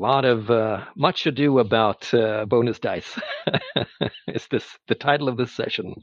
lot of uh, much ado about uh, bonus dice. is this the title of this session?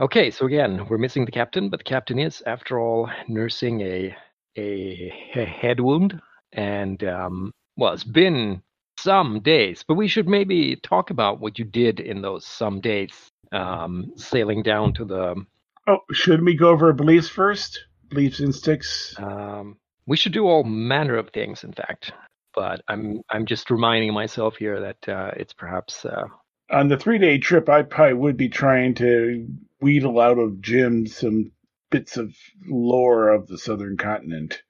Okay, so again, we're missing the captain, but the captain is, after all, nursing a a, a head wound, and um, well, it's been some days, but we should maybe talk about what you did in those some days, um, sailing down to the. Oh, should we go over beliefs first? Beliefs, instincts. Um, we should do all manner of things, in fact. But I'm I'm just reminding myself here that uh, it's perhaps uh, on the three day trip, I probably would be trying to wheedle out of Jim some bits of lore of the southern continent.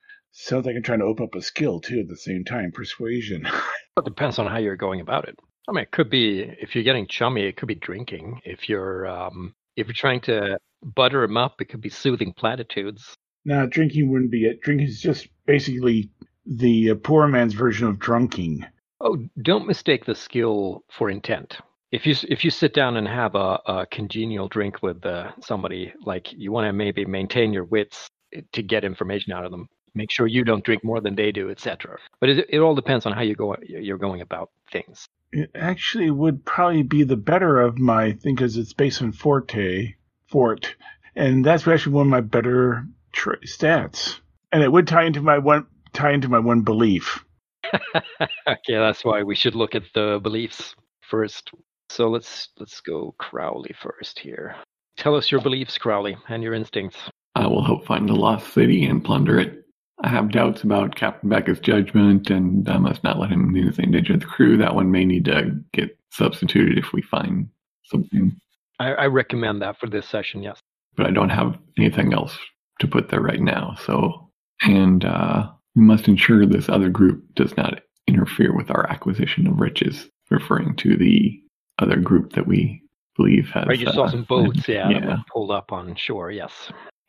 Sounds like I'm trying to open up a skill too at the same time, persuasion. it depends on how you're going about it. I mean, it could be if you're getting chummy, it could be drinking. If you're um, if you're trying to butter him up, it could be soothing platitudes. No, drinking wouldn't be it. Drinking is just basically the uh, poor man's version of drunking. Oh, don't mistake the skill for intent if you if you sit down and have a, a congenial drink with uh, somebody, like you want to maybe maintain your wits to get information out of them. Make sure you don't drink more than they do, etc. But it, it all depends on how you go you're going about things. It actually would probably be the better of my thing because it's based on Forte Fort, and that's actually one of my better tra- stats, and it would tie into my one tie into my one belief. okay, that's why we should look at the beliefs first. So let's let's go Crowley first here. Tell us your beliefs, Crowley, and your instincts. I will help find the lost city and plunder it. I have doubts about Captain Beckett's judgment, and I must not let him do the danger of the crew. That one may need to get substituted if we find something. I, I recommend that for this session, yes. But I don't have anything else to put there right now. So, and uh, we must ensure this other group does not interfere with our acquisition of riches, referring to the other group that we believe has. Right, you uh, saw some boats, yeah, yeah. pulled up on shore. Yes.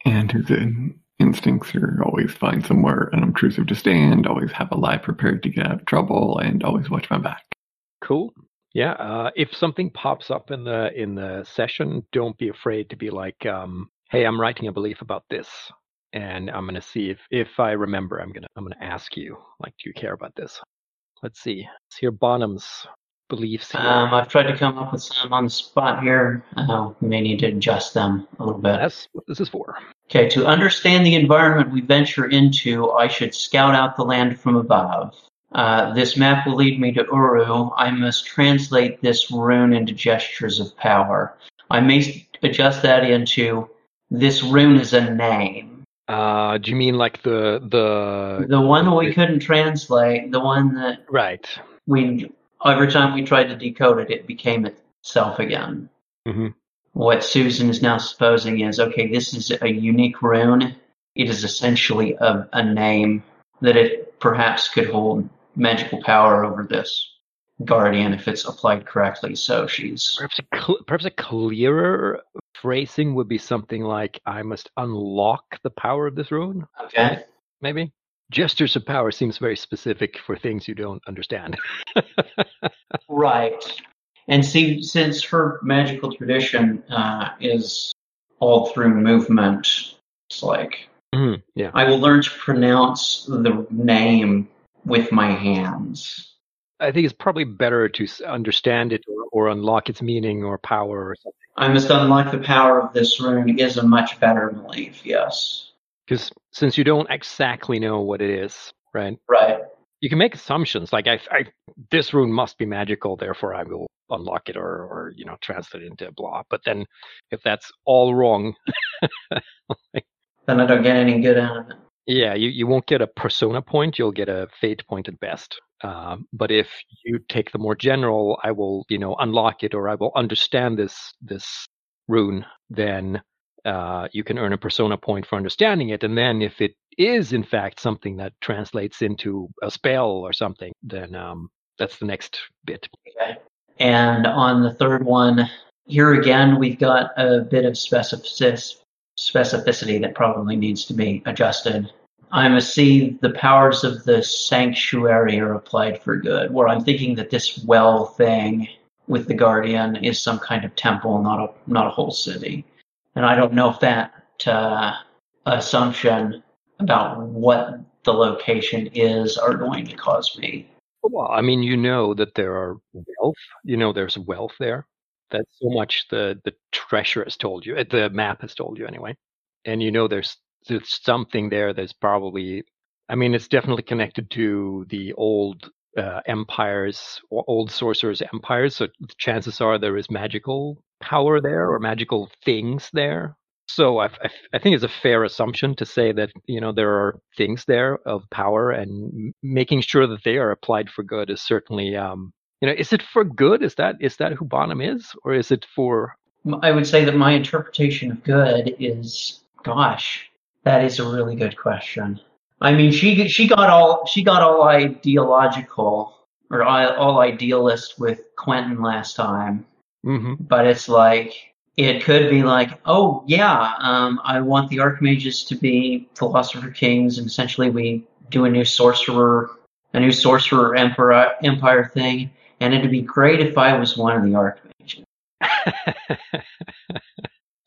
And instincts are always find somewhere unobtrusive to stand, always have a lie prepared to get out of trouble, and always watch my back. Cool. Yeah. Uh, if something pops up in the in the session, don't be afraid to be like, um, "Hey, I'm writing a belief about this." And I'm gonna see if, if I remember. I'm gonna I'm gonna ask you like, do you care about this? Let's see. Let's hear Bonham's beliefs here? Um, I've tried to come up with some on the spot here. Uh, we may need to adjust them a little bit. That's what this is for. Okay, to understand the environment we venture into, I should scout out the land from above. Uh, this map will lead me to Uru. I must translate this rune into gestures of power. I may adjust that into this rune is a name. Uh, do you mean like the the the one that we couldn't translate, the one that right we every time we tried to decode it, it became itself again. Mm-hmm. What Susan is now supposing is okay, this is a unique rune. It is essentially a, a name that it perhaps could hold magical power over this guardian if it's applied correctly. So she's perhaps a, cl- perhaps a clearer phrasing would be something like, "I must unlock the power of this rune." Okay, maybe gestures of power seems very specific for things you don't understand. right. And see, since her magical tradition uh, is all through movement, it's like mm, yeah. I will learn to pronounce the name with my hands. I think it's probably better to understand it or, or unlock its meaning or power or something. I must unlock the power of this rune is a much better belief, yes. Because since you don't exactly know what it is, right? Right. You can make assumptions like I, I this rune must be magical, therefore I will unlock it or, or you know translate it into blah. But then if that's all wrong, like, then I don't get any good out of it. Yeah, you, you won't get a persona point. You'll get a fate point at best. Uh, but if you take the more general, I will you know unlock it or I will understand this this rune, then uh, you can earn a persona point for understanding it. And then if it is in fact something that translates into a spell or something, then um, that's the next bit. Okay. And on the third one, here again, we've got a bit of specificity that probably needs to be adjusted. I must see the powers of the sanctuary are applied for good, where I'm thinking that this well thing with the Guardian is some kind of temple, not a not a whole city. And I don't know if that uh, assumption about what the location is are going to cause me. Well, I mean, you know that there are wealth. You know, there's wealth there. That's so much the the treasure has told you. The map has told you anyway. And you know, there's there's something there. That's probably. I mean, it's definitely connected to the old uh, empires, old sorcerers' empires. So chances are there is magical power there or magical things there. So I, I, I think it's a fair assumption to say that you know there are things there of power, and making sure that they are applied for good is certainly um, you know is it for good? Is that is that who Bonham is, or is it for I would say that my interpretation of good is, gosh, that is a really good question. I mean, she she got all she got all ideological or all all idealist with Quentin last time, Mhm. but it's like it could be like, oh yeah, um, I want the archmages to be philosopher kings, and essentially we do a new sorcerer, a new sorcerer emperor empire thing, and it'd be great if I was one of the archmages.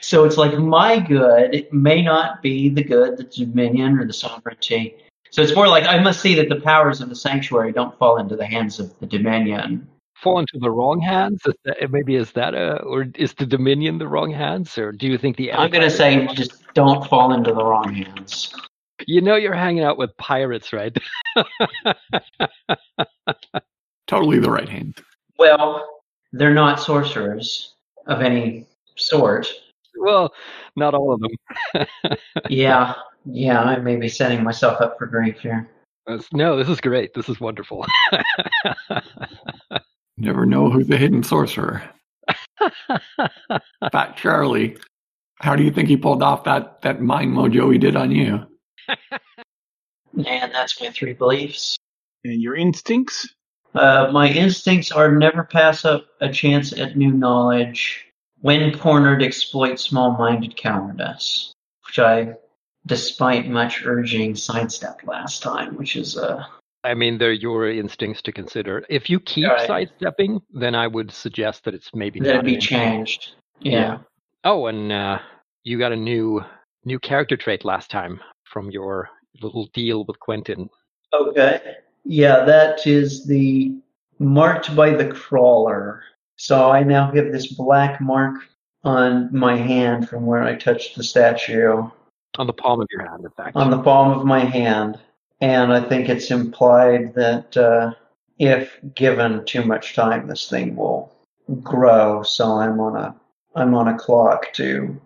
So it's like my good may not be the good, the dominion, or the sovereignty. So it's more like I must see that the powers of the sanctuary don't fall into the hands of the dominion. Fall into the wrong hands? Is that, maybe is that a or is the Dominion the wrong hands, or do you think the I'm going to say just don't fall into the wrong hands. You know, you're hanging out with pirates, right? Totally the right hand. Well, they're not sorcerers of any sort. well, not all of them. Yeah, yeah, I may be setting myself up for grief here. No, this is great. This is wonderful. Never know who's the hidden sorcerer. Fat Charlie. How do you think he pulled off that, that mind mojo he did on you? And that's my three beliefs. And your instincts? Uh, my instincts are never pass up a chance at new knowledge. When cornered, exploit small-minded cowardice, which I, despite much urging, sidestepped last time, which is uh, I mean, they're your instincts to consider. If you keep Right. sidestepping, then I would suggest that it's maybe that'd be an- changed. Yeah. Oh, and uh, you got a new new character trait last time from your little deal with Quentin. Okay. Yeah, that is the marked by the crawler. So I now have this black mark on my hand from where I touched the statue. On the palm of your hand, in fact. on the palm of my hand, and I think it's implied that uh, if given too much time, this thing will grow. So I'm on a I'm on a clock to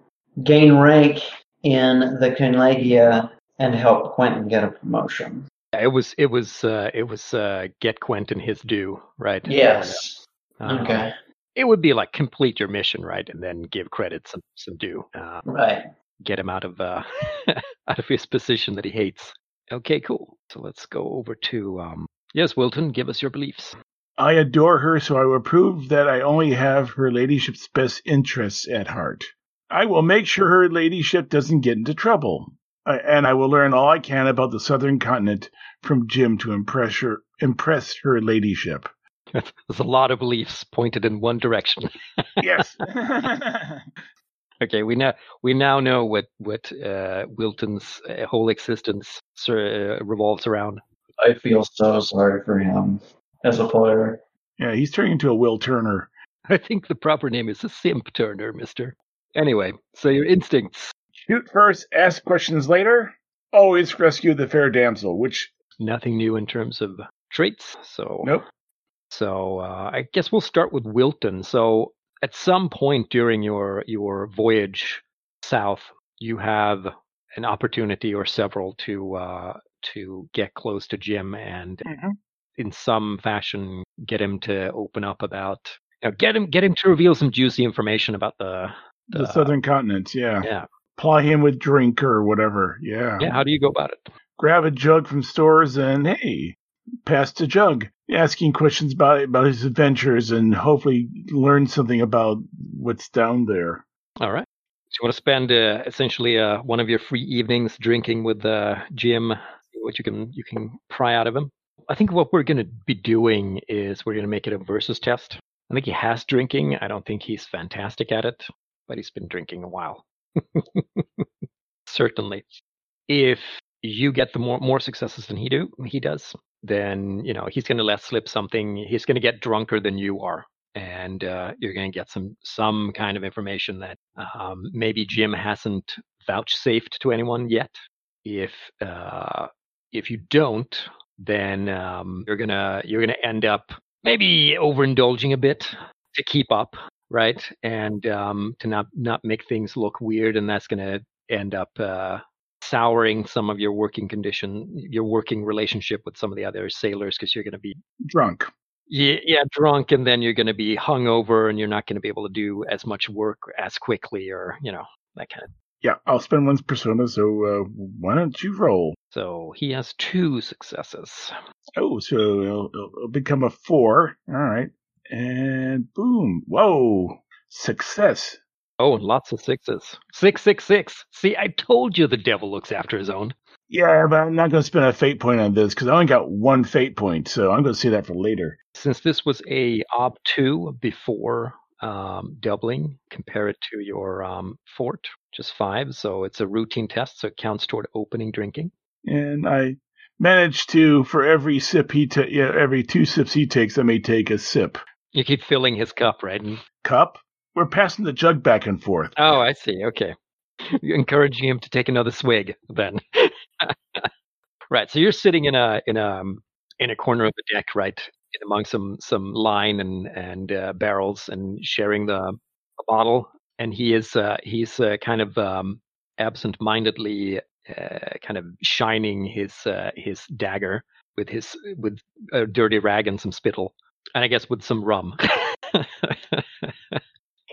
gain rank in the Conlegia and help Quentin get a promotion. It was it was uh, it was uh, get Quentin his due, right? Yes. Uh, Okay. It would be like complete your mission, right, and then give credit some some due. Uh, Right. get him out of uh, out of his position that he hates. Okay, cool. So let's go over to um, yes, Wilton. Give us your beliefs. I adore her, so I will prove that I only have her ladyship's best interests at heart. I will make sure her ladyship doesn't get into trouble, I- and I will learn all I can about the southern continent from Jim to impress her, impress her ladyship. There's a lot of beliefs pointed in one direction. Yes. Okay, we now we now know what what uh, Wilton's uh, whole existence uh, revolves around. I feel so sorry for him as a player. yeah, he's turning into a Will Turner. I think the proper name is a simp turner, Mister. Anyway, so your instincts. Shoot first, ask questions later. Always rescue the fair damsel, which Nothing new in terms of traits. So nope. So uh, I guess we'll start with Wilton. So at some point during your your voyage south, you have an opportunity or several to uh, to get close to Jim and Mhm. in some fashion get him to open up about you know, get him get him to reveal some juicy information about the The southern continent, yeah. yeah Ply him with drink or whatever, yeah. yeah. How do you go about it? grab a jug from stores and hey, pass the jug. Asking questions about about his adventures and hopefully learn something about what's down there. All right. So you want to spend uh, essentially uh, one of your free evenings drinking with uh, Jim, what you can you can pry out of him. I think what we're going to be doing is we're going to make it a versus test. I think he has drinking. I don't think he's fantastic at it, but he's been drinking a while. Certainly. If you get the more more successes than he do he does, then you know he's going to let slip something. He's going to get drunker than you are, and uh, you're going to get some some kind of information that um, maybe Jim hasn't vouchsafed to anyone yet. If uh, if you don't, then um, you're gonna you're gonna end up maybe overindulging a bit to keep up, right? And um, to not not make things look weird, and that's gonna end up uh, souring some of your working condition, your working relationship with some of the other sailors, because you're gonna be Drunk. yeah, yeah, drunk, and then you're going to be hungover, and you're not going to be able to do as much work as quickly, or you know that kind of. Yeah, I'll spend one's persona, so uh, why don't you roll? So he has two successes. Oh, so it'll it'll become a four. All right. And boom. Whoa. Success. Oh, and lots of sixes. Six, six, six. See, I told you the devil looks after his own. Yeah, but I'm not going to spend a fate point on this because I only got one fate point, so I'm going to save that for later. Since this was a op two before um, doubling, compare it to your um, fort, just five. So it's a routine test, so it counts toward opening drinking. And I managed to, for every sip he ta- yeah, every two sips he takes, I may take a sip. You keep filling his cup, right? Cup? We're passing the jug back and forth. oh, I see. Okay. You're encouraging him to take another swig then. right. So you're sitting in a in a um, in a corner of the deck, right, among some some line and and uh, barrels, and sharing the, the bottle. And he is uh, he's uh, kind of um, absent-mindedly uh, kind of shining his uh, his dagger with his with a dirty rag and some spittle, and I guess with some rum.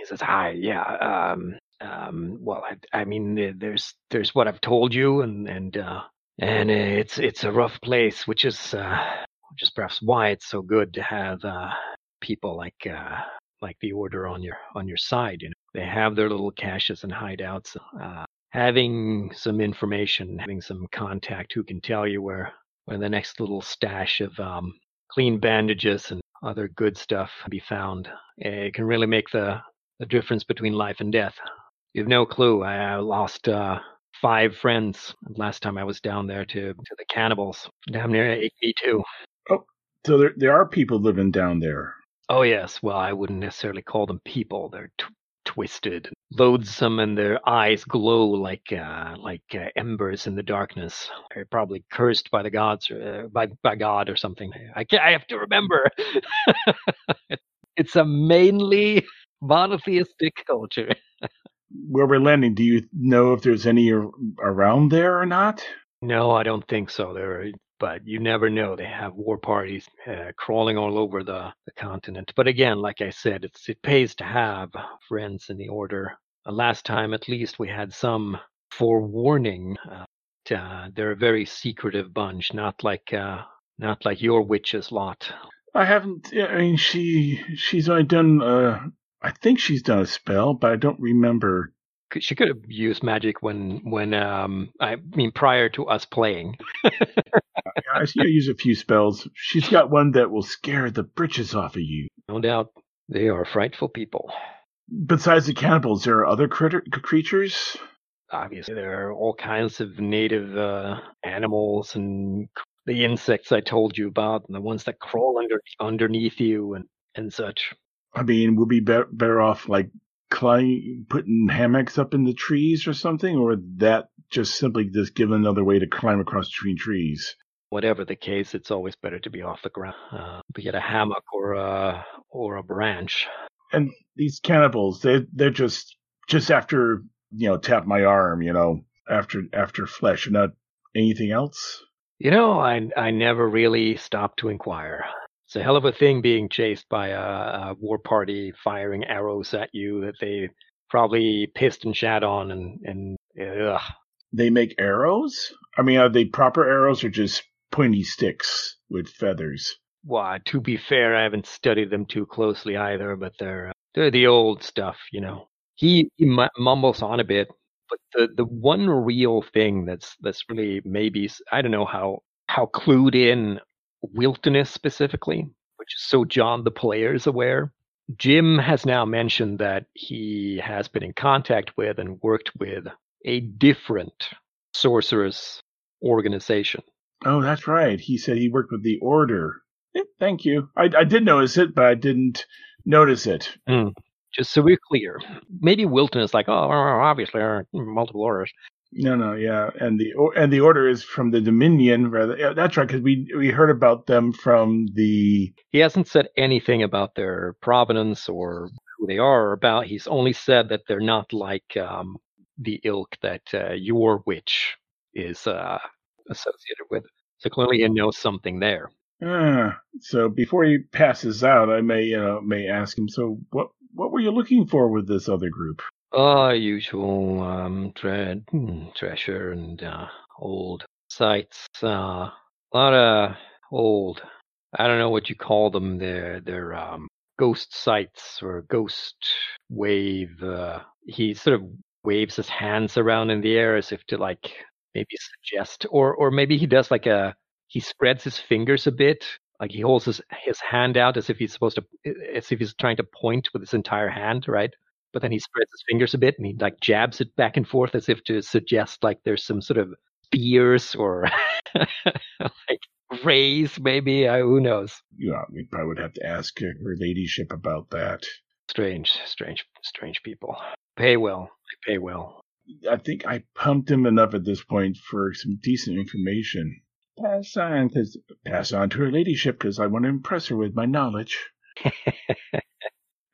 he says, "Hi, yeah, um, um, well, I, I mean, there's there's what I've told you, and and uh, and it's it's a rough place, which is uh, which is perhaps why it's so good to have uh, people like uh, like the Order on your on your side. You know, they have their little caches and hideouts. Uh, having some information, having some contact who can tell you where where the next little stash of um, clean bandages and other good stuff can be found, it can really make the the difference between life and death. You've no clue. I lost uh, five friends last time I was down there to, to the cannibals. Down near ate me too. Oh, so there, there are people living down there. Oh yes. Well, I wouldn't necessarily call them people. They're t- twisted, loathsome, and their eyes glow like uh, like uh, embers in the darkness. They're probably cursed by the gods, or, uh, by by God or something. I can't, I have to remember. it's a mainly monotheistic culture. Where we're landing, do you know if there's any around there or not? No, I don't think so. There, but you never know. They have war parties uh, crawling all over the, the continent. But again, like I said, it's it pays to have friends in the order. Uh, last time, at least, we had some forewarning. Uh, t- uh, they're a very secretive bunch, not like uh, not like your witches lot. I haven't. I mean, she she's only done. I think she's done a spell, but I don't remember. She could have used magic when when um I mean prior to us playing. I see her use a few spells. She's got one that will scare the britches off of you. No doubt, they are frightful people. Besides the cannibals, there are other critter- creatures. obviously there are all kinds of native uh, animals and the insects I told you about, and the ones that crawl under underneath you and and such. I mean, we'll be better, better off like climbing, putting hammocks up in the trees or something, or that just simply just give another way to climb across between trees. Whatever the case, it's always better to be off the ground, uh, be it a hammock or a or a branch. And these cannibals, they they're just just after you know tap my arm, you know, after after flesh, not anything else. You know, I I never really stopped to inquire. It's a hell of a thing being chased by a, a war party firing arrows at you that they probably pissed and shat on and and ugh. They make arrows. I mean, are they proper arrows or just pointy sticks with feathers? Well, to be fair, I haven't studied them too closely either, but they're uh, they're the old stuff, you know. He, he mu- mumbles on a bit, but the the one real thing that's that's really maybe i don't know how how clued in wilderness specifically, which is so John the player is aware. Jim has now mentioned that he has been in contact with and worked with a different sorceress organization. Oh, that's right. He said he worked with the Order. Eh, thank you. I, I did notice it, but I didn't notice it. Mm. Just so we're clear. Maybe Wilton is like, oh, obviously, there are multiple orders. No, no, yeah, and the and the order is from the Dominion. Rather, yeah, that's right, because we we heard about them from the. He hasn't said anything about their provenance or who they are about. He's only said that they're not like um, the ilk that uh, your witch is uh, associated with. So clearly, he knows something there. Ah, so before he passes out, I may uh, may ask him. So what what were you looking for with this other group? Uh, usual um, hmm, treasure and uh, old sites. Uh, a lot of old. I don't know what you call them. They're they're um, ghost sites or ghost wave. Uh, he sort of waves his hands around in the air as if to like maybe suggest, or or maybe he does like a he spreads his fingers a bit like he holds his his hand out as if he's supposed to as if he's trying to point with his entire hand right but then he spreads his fingers a bit and he like jabs it back and forth as if to suggest like there's some sort of spears or like rays, maybe. Uh, who knows? Yeah, we probably would have to ask her ladyship about that. Strange, strange, strange people. Pay well. They pay well. I think I pumped him enough at this point for some decent information. Pass on, cause, pass on to her ladyship because I want to impress her with my knowledge.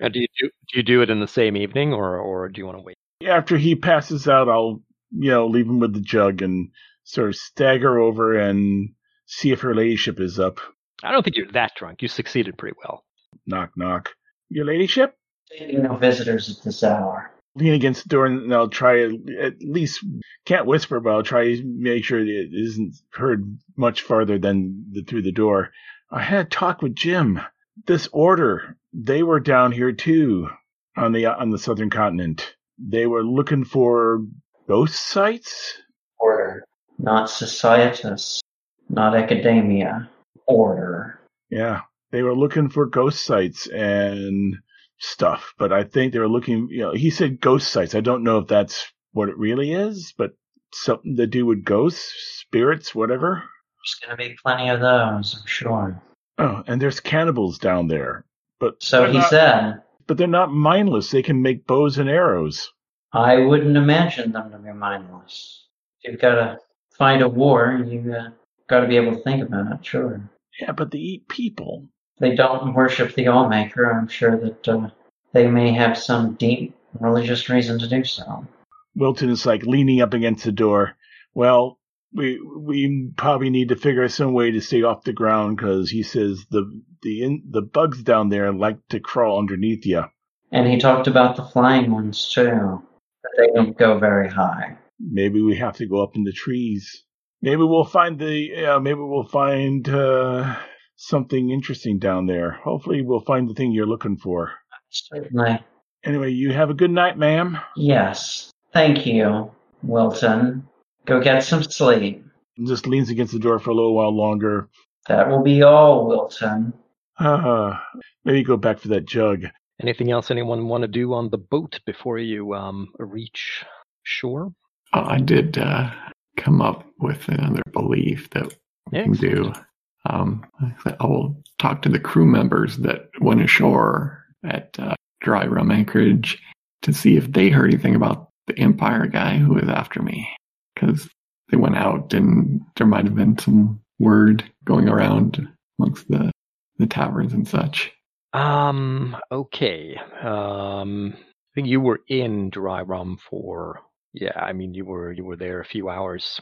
Do you do, do you do it in the same evening, or or do you want to wait? After he passes out, I'll you know leave him with the jug and sort of stagger over and see if her ladyship is up. I don't think you're that drunk. You succeeded pretty well. Knock knock. Your ladyship? No visitors at this hour. Lean against the door and I'll try at least can't whisper, but I'll try make sure it isn't heard much farther than the, through the door. I had a talk with Jim. This order they were down here too on the on the southern continent. They were looking for ghost sites. Order, not societas, not academia. Order. Yeah, they were looking for ghost sites and stuff, but I think they were looking. You know, he said ghost sites. I don't know if that's what it really is, but something to do with ghosts, spirits, whatever. There's going to be plenty of those, I'm sure. Oh, and there's cannibals down there. But so he not, said. But they're not mindless. They can make bows and arrows. I wouldn't imagine them to be mindless. You've got to fight a war, you've uh, got to be able to think about it, sure. Yeah, but they eat people. They don't worship the Allmaker. I'm sure that uh, they may have some deep religious reason to do so. Wilton is like leaning up against the door. Well, we we probably need to figure out some way to stay off the ground because he says the the in, the bugs down there like to crawl underneath you. And he talked about the flying ones too, but they don't go very high. Maybe we have to go up in the trees. Maybe we'll find the uh, maybe we'll find uh, something interesting down there. Hopefully, we'll find the thing you're looking for. Certainly. Anyway, you have a good night, ma'am. Yes, thank you, Wilton. Go get some sleep. And Just leans against the door for a little while longer. That will be all, Wilson. Uh, maybe go back for that jug. Anything else anyone want to do on the boat before you um, reach shore? Uh, I did uh, come up with another belief that we can do. Um, I will talk to the crew members that went ashore at uh, Dry Rum Anchorage to see if they heard anything about the Empire guy who was after me because they went out and there might have been some word going around amongst the the taverns and such. Um. Okay. Um. I think you were in Dry Rum for. Yeah. I mean, you were you were there a few hours.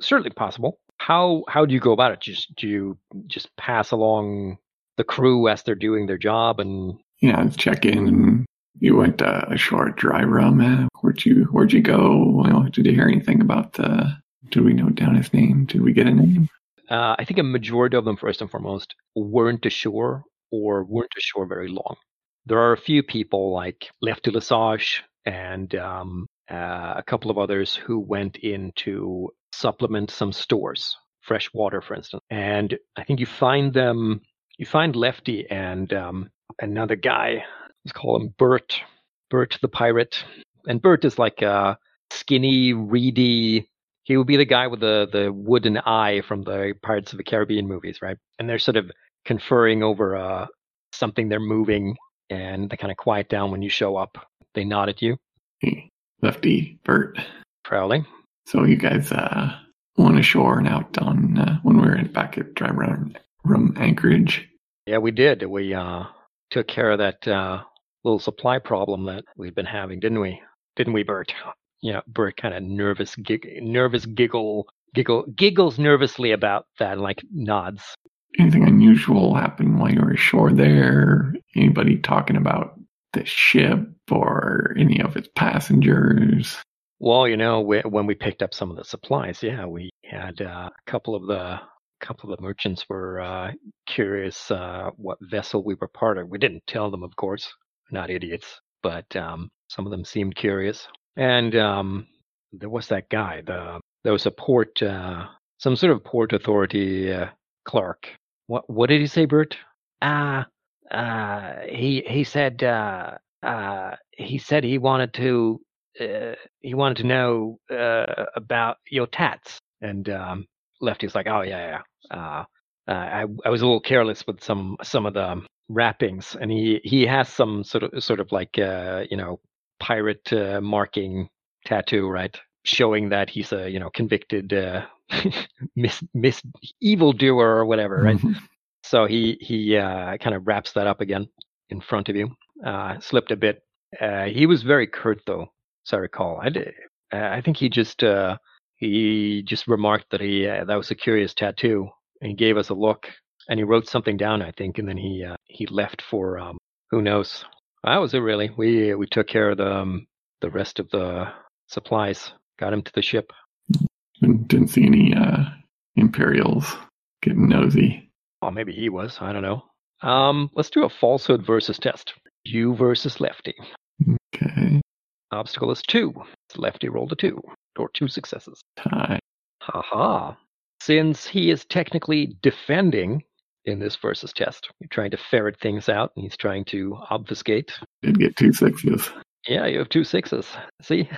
Certainly possible. How how do you go about it? Just do you just pass along the crew as they're doing their job and yeah, check in and you went uh, a short dry rum. Uh, where'd you Where'd you go? Well, did you hear anything about the? Did we note down his name? Did we get a name? Uh, I think a majority of them, first and foremost, weren't ashore or weren't ashore very long. There are a few people like Lefty Lesage and um, uh, a couple of others who went in to supplement some stores, fresh water, for instance. And I think you find them, you find Lefty and um, another guy Let's call him Bert. Bert the pirate. And Bert is like a skinny, reedy. He would be the guy with the, the wooden eye from the Pirates of the Caribbean movies, right? And they're sort of conferring over uh, something they're moving, and they kind of quiet down when you show up. They nod at you. Hey, Lefty, Bert. Crowley. So you guys uh, went ashore and out on uh, when we were in back at Dry Run, Rum Anchorage. Yeah, we did. We uh, took care of that uh, little supply problem that we've been having, didn't we? Didn't we, Bert? Yeah, Bert kind of nervous, gig- nervous giggle, giggle, giggles nervously about that, and like nods. Anything unusual happen while you were ashore there? Anybody talking about the ship or any of its passengers? Well, you know, we, when we picked up some of the supplies, yeah, we had uh, a couple of the couple of the merchants were uh, curious uh, what vessel we were part of. We didn't tell them, of course, not idiots, but um, some of them seemed curious. And um, there was that guy. The there was a port, uh, some sort of port authority uh, clerk. What what did he say, Bert? Ah, uh, he he said uh, uh, he said he wanted to uh, he wanted to know uh, about your tats. And um, Lefty's like, oh yeah, yeah. Uh, uh, I I was a little careless with some some of the wrappings, and he he has some sort of sort of like uh, you know pirate uh, marking tattoo, right, showing that he's a you know convicted uh, mis mis evildoer or whatever, right? So he he uh, kind of wraps that up again in front of you. Uh, slipped a bit. Uh, he was very curt though, as I recall. I did, I think he just uh, he just remarked that he uh, that was a curious tattoo, and he gave us a look, and he wrote something down, I think, and then he uh, he left for um, who knows. That was it really. We we took care of the um, the rest of the supplies, got him to the ship. Didn't see any uh, Imperials getting nosy. Oh, maybe he was. I don't know. Um, let's do a falsehood versus test. You versus Lefty. Okay. Obstacle is two. Lefty rolled a two, or two successes. Tie. Haha. Since he is technically defending in this versus test, you're trying to ferret things out, and he's trying to obfuscate. Did get two sixes. Yeah, you have two sixes. See?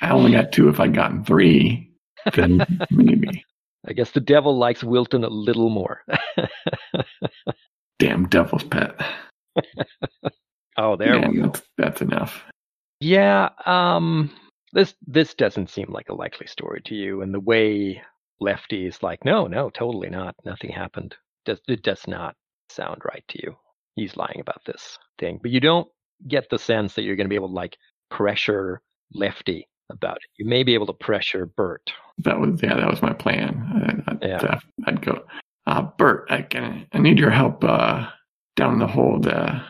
I only got two if I'd gotten three. Then maybe. I guess the devil likes Wilton a little more. Damn devil's pet. oh, there yeah, we go. that's, that's enough. Yeah, um this this doesn't seem like a likely story to you and the way Lefty is like, no, no, totally not. Nothing happened. Does it does not sound right to you. He's lying about this thing. But you don't get the sense that you're gonna be able to like pressure Lefty about it. You may be able to pressure Bert. That was yeah, that was my plan. I, I'd, Yeah. uh, I'd go, uh, Bert, I can I need your help uh, down the hold. Uh,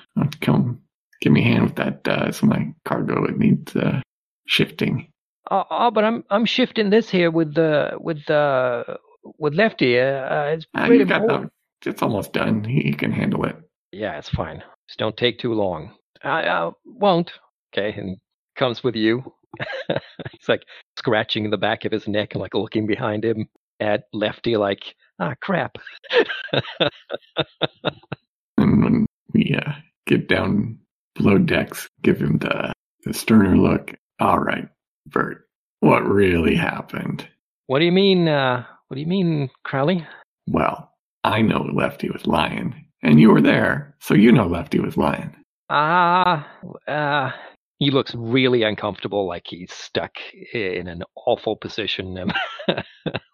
come give me a hand with that. Uh, some of my cargo it needs uh, shifting. Oh, oh, but I'm I'm shifting this here with the with the with Lefty. Uh, uh, it's pretty you got important. the, it's almost done. He, he can handle it. Yeah, it's fine. Just don't take too long. I, I won't. Okay, and comes with you. He's like scratching the back of his neck and like looking behind him at Lefty, like, ah, crap. And when we uh, get down below decks, give him the, the sterner look. All right, Bert, what really happened? what do you mean? Uh, what do you mean, Crowley? Well, I know Lefty was lying, and you were there, so you know Lefty was lying. Ah, uh, he looks really uncomfortable, like he's stuck in an awful position, um,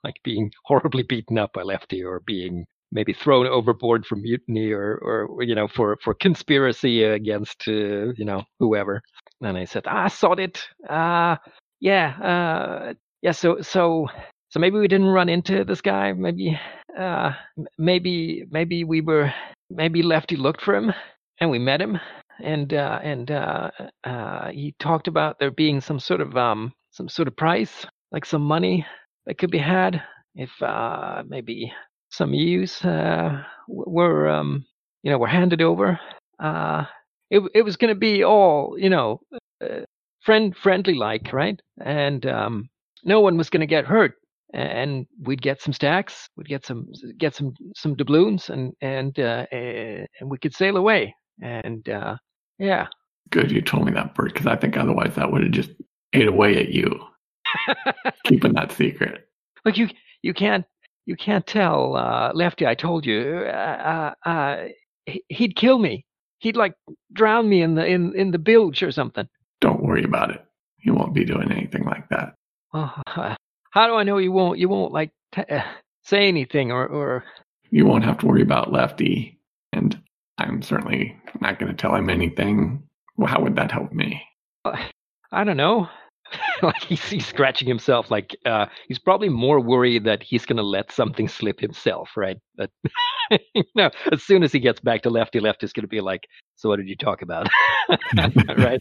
like being horribly beaten up by Lefty, or being maybe thrown overboard for mutiny, or, or you know, for for conspiracy against, uh, you know, whoever. And I said, "I saw it. Uh, yeah, uh, yeah. So, so, so maybe we didn't run into this guy. Maybe, uh, maybe, maybe we were, maybe Lefty looked for him, and we met him." and uh, and uh, uh, he talked about there being some sort of um, some sort of price, like some money that could be had if uh, maybe some use uh, were um, you know were handed over. Uh, it it was going to be all you know uh, friend friendly like right, and um, no one was going to get hurt. And we'd get some stacks, we'd get some get some some doubloons, and and uh, and we could sail away And uh, yeah, Good you told me that, Bert, because I think otherwise that would have just ate away at you, keeping that secret. Look, you you can't you can't tell uh, Lefty. I told you, uh, uh, uh, he'd kill me. He'd like drown me in the in in the bilge or something. Don't worry about it. He won't be doing anything like that. Oh, how do I know you won't you won't like t- uh, say anything or or You won't have to worry about Lefty, and I'm certainly not going to tell him anything. Well, how would that help me? I don't know. like he's, he's scratching himself. Like uh, he's probably more worried that he's gonna let something slip himself, right? But you know, as soon as he gets back to Lefty, Lefty's gonna be like, "So what did you talk about?" right?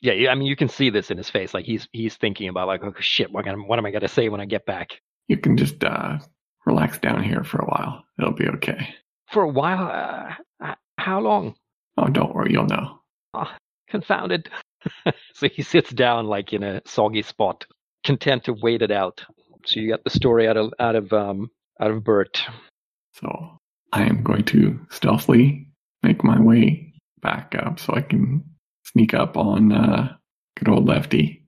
Yeah, yeah, I mean, you can see this in his face. Like he's he's thinking about like, "Oh shit, what, gonna, what am I gonna say when I get back?" You can just uh, relax down here for a while. It'll be okay. For a while, uh, how long? Oh, don't worry, you'll know. Oh, Confounded. so he sits down like in a soggy spot, content to wait it out. So you got the story out of out of um out of Bert. So I am going to stealthily make my way back up so I can sneak up on uh, good old Lefty.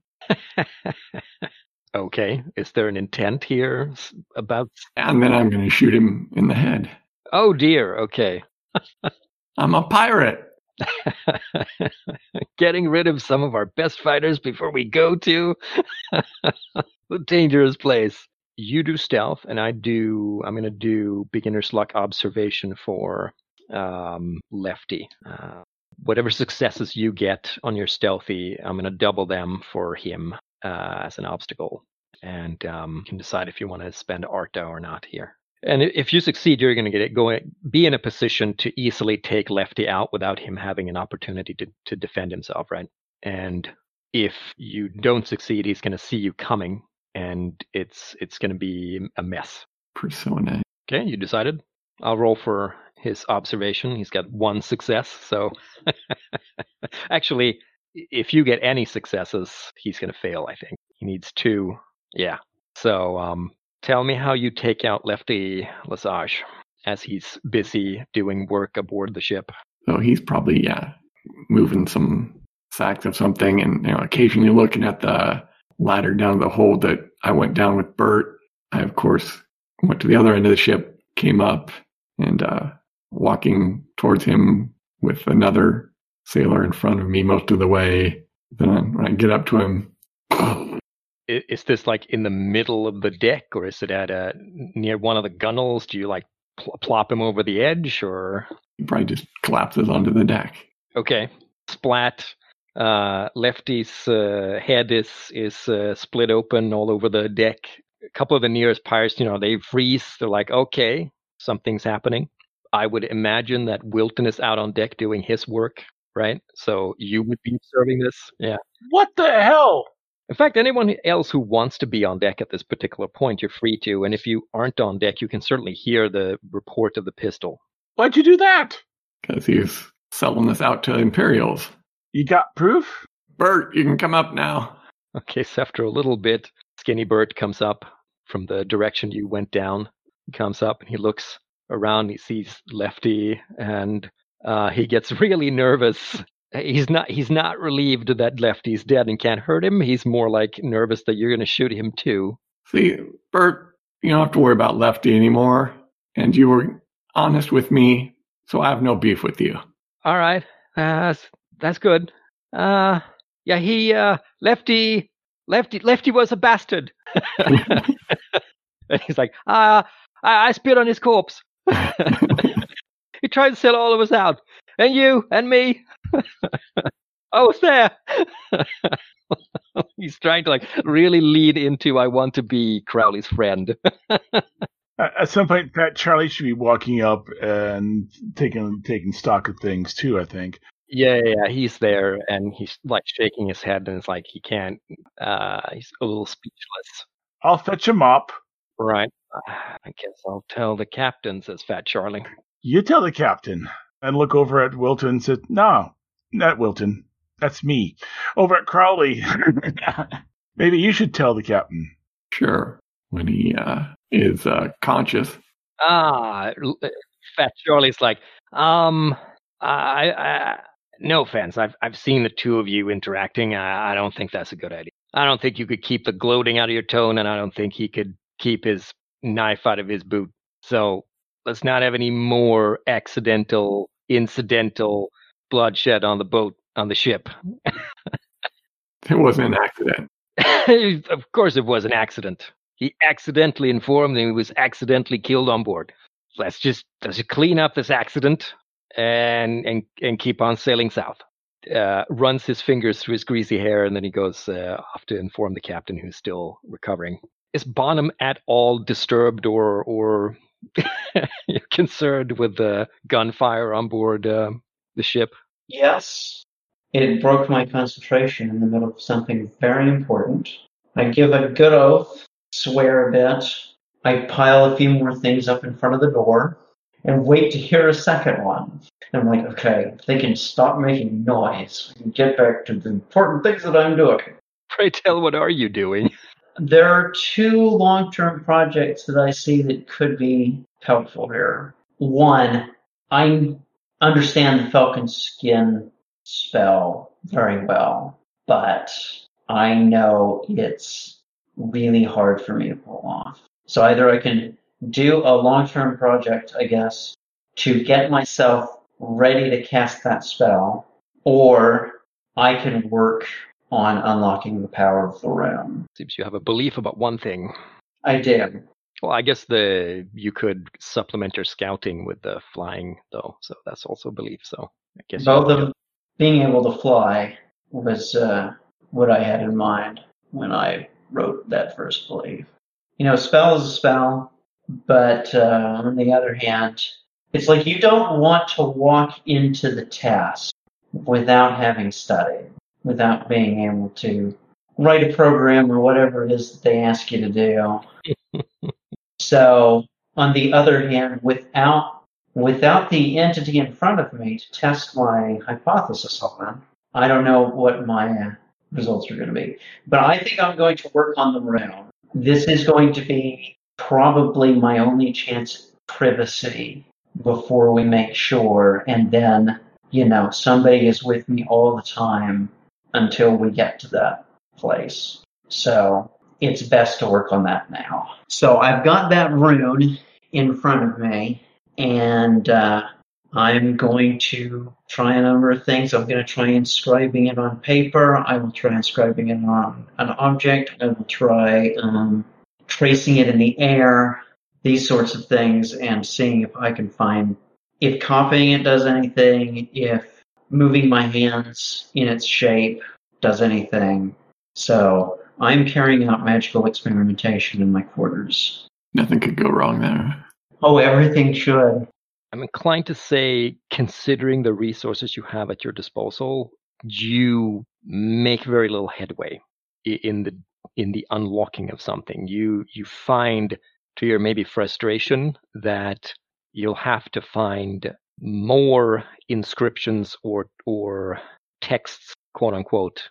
okay, is there an intent here about? And then I'm going to shoot him in the head. Oh dear. Okay, I'm a pirate. getting rid of some of our best fighters before we go to the dangerous place. You do stealth, and I do. I'm going to do beginner's luck observation for um, Lefty. Uh, whatever successes you get on your stealthy, I'm going to double them for him uh, as an obstacle, and um, you can decide if you want to spend Artha or not here. And if you succeed, you're going to get it going, be in a position to easily take Lefty out without him having an opportunity to, to defend himself, right? And if you don't succeed, he's going to see you coming, and it's it's going to be a mess. Persona. Okay, you decided. I'll roll for his observation. He's got one success, so actually, if you get any successes, he's going to fail. I think he needs two. Yeah. So, um, tell me how you take out Lefty Lesage as he's busy doing work aboard the ship. So he's probably, yeah, moving some sacks of something and you know, occasionally looking at the ladder down the hold that I went down with Bert. I, of course, went to the other end of the ship, came up, and uh, walking towards him with another sailor in front of me most of the way. Then when I get up to him, Is this like in the middle of the deck, or is it at a near one of the gunnels? Do you like pl- plop him over the edge, or he probably just collapses onto the deck. Okay. Splat. Uh, Lefty's uh, head is is uh, split open all over the deck. A couple of the nearest pirates, you know, they freeze. They're like, okay, something's happening. I would imagine that Wilton is out on deck doing his work, right? So you would be observing this. Yeah. What the hell? In fact, anyone else who wants to be on deck at this particular point, you're free to. And if you aren't on deck, you can certainly hear the report of the pistol. Why'd you do that? because he's selling this out to Imperials. You got proof? Bert, you can come up now. Okay, so after a little bit, Skinny Bert comes up from the direction you went down. He comes up and he looks around. He sees Lefty, and uh, he gets really nervous. He's not. He's not relieved that Lefty's dead and can't hurt him. He's more like nervous that you're going to shoot him too. See, Bert, you don't have to worry about Lefty anymore. And you were honest with me, so I have no beef with you. All right, uh, that's that's good. Uh, yeah, he uh, Lefty, Lefty, Lefty was a bastard. and he's like, ah, I, I spit on his corpse. he tried to sell all of us out, and you and me. Was there. he's trying to like really lead into I want to be Crowley's friend. At some point, Fat Charlie should be walking up and taking taking stock of things too. I think. Yeah, yeah, yeah, he's there and he's like shaking his head and it's like he can't. Uh, he's a little speechless. I'll fetch him up. Right. I guess I'll tell the captain, says Fat Charlie. You tell the captain. And look over at Wilton and said, No, not Wilton. That's me. Over at Crowley. Maybe you should tell the captain. Sure. When he uh, is uh, conscious, Ah, l- Fat Charlie's like, um, I, I no offense. I've I've seen the two of you interacting. I, I don't think that's a good idea. I don't think you could keep the gloating out of your tone, and I don't think he could keep his knife out of his boot. So let's not have any more accidental, incidental bloodshed on the boat on the ship. It wasn't an accident. of course, it was an accident. He accidentally informed him he was accidentally killed on board. Let's just let's just clean up this accident and and and keep on sailing south. Uh, runs his fingers through his greasy hair, and then he goes uh, off to inform the captain, who's still recovering. Is Bonham at all disturbed or or concerned with the gunfire on board uh, the ship? Yes. It broke my concentration in the middle of something very important. I give a good oath, swear a bit. I pile a few more things up in front of the door and wait to hear a second one. And I'm like, okay, they can stop making noise, we can get back to the important things that I'm doing. Pray tell, what are you doing? There are two long term projects that I see that could be helpful here. One, I understand the Falcon Skin spell very well, but I know it's really hard for me to pull off. So either I can do a long term project, I guess, to get myself ready to cast that spell, or I can work on unlocking the power of the realm. Seems you have a belief about one thing. I do. Well, I guess the you could supplement your scouting with the flying though, so that's also a belief. So I guess Both of being able to fly was uh, what I had in mind when I wrote that first belief. You know, spell is a spell, but uh, on the other hand, it's like you don't want to walk into the task without having studied, without being able to write a program or whatever it is that they ask you to do. So, on the other hand, without without the entity in front of me to test my hypothesis on, I don't know what my results are going to be. But I think I'm going to work on the around. This is going to be probably my only chance at privacy before we make sure. And then, you know, somebody is with me all the time until we get to that place. So it's best to work on that now. So I've got that rune in front of me and uh, I'm going to try a number of things. I'm going to try inscribing it on paper. I will try inscribing it on an object. I will try um, tracing it in the air, these sorts of things, and seeing if I can find if copying it does anything, if moving my hands in its shape does anything. So I'm carrying out magical experimentation in my quarters. Nothing could go wrong there. Oh, everything should. I'm inclined to say, considering the resources you have at your disposal, you make very little headway in the in the unlocking of something. You you find to your maybe frustration that you'll have to find more inscriptions or or texts, quote unquote,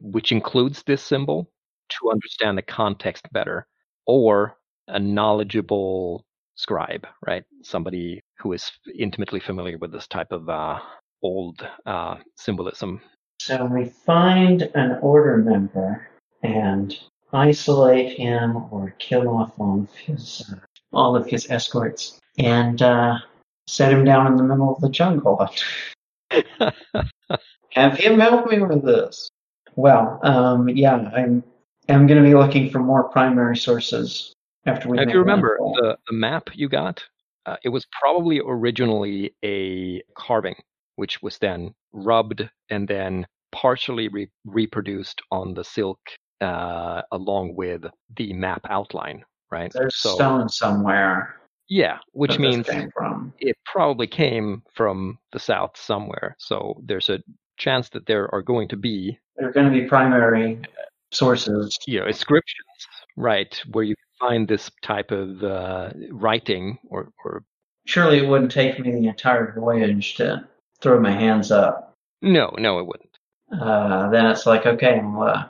which includes this symbol to understand the context better, or a knowledgeable scribe, right? Somebody who is intimately familiar with this type of uh, old uh, symbolism. So we find an order member and isolate him or kill off all of his uh, all of his escorts and uh, set him down in the middle of the jungle. Have him help me with this. Well, um, yeah, I'm I'm going to be looking for more primary sources after we. If you remember the, the map you got, uh, it was probably originally a carving, which was then rubbed and then partially re- reproduced on the silk uh, along with the map outline, right? There's so, stone somewhere. Yeah, which means it probably came from the south somewhere. So there's a chance that there are going to be there are going to be primary sources. You know, inscriptions, right, where you find this type of uh, writing or, or surely it wouldn't take me the entire voyage to throw my hands up. No, no, it wouldn't. Uh, then it's like, okay, well, uh,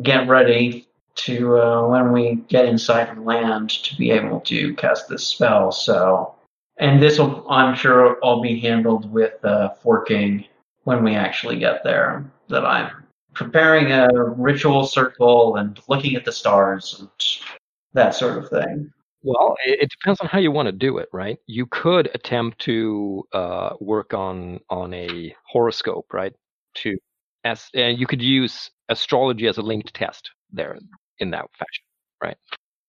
get ready to uh, when we get inside of land to be able to cast this spell. So And this will, I'm sure, all be handled with uh, forking when we actually get there. That I'm preparing a ritual circle and looking at the stars and that sort of thing. Well, it, depends on how you want to do it, right? You could attempt to uh, work on on a horoscope, right? To as uh, you could use astrology as a linked test there in that fashion, right?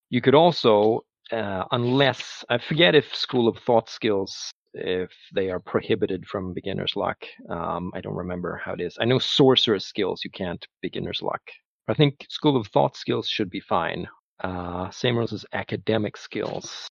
You could also, uh, unless I forget if School of Thought skills if they are prohibited from beginner's luck. Um, I don't remember how it is. I know sorcerer's skills you can't beginner's luck. I think School of Thought skills should be fine. Uh, same rules as academic skills.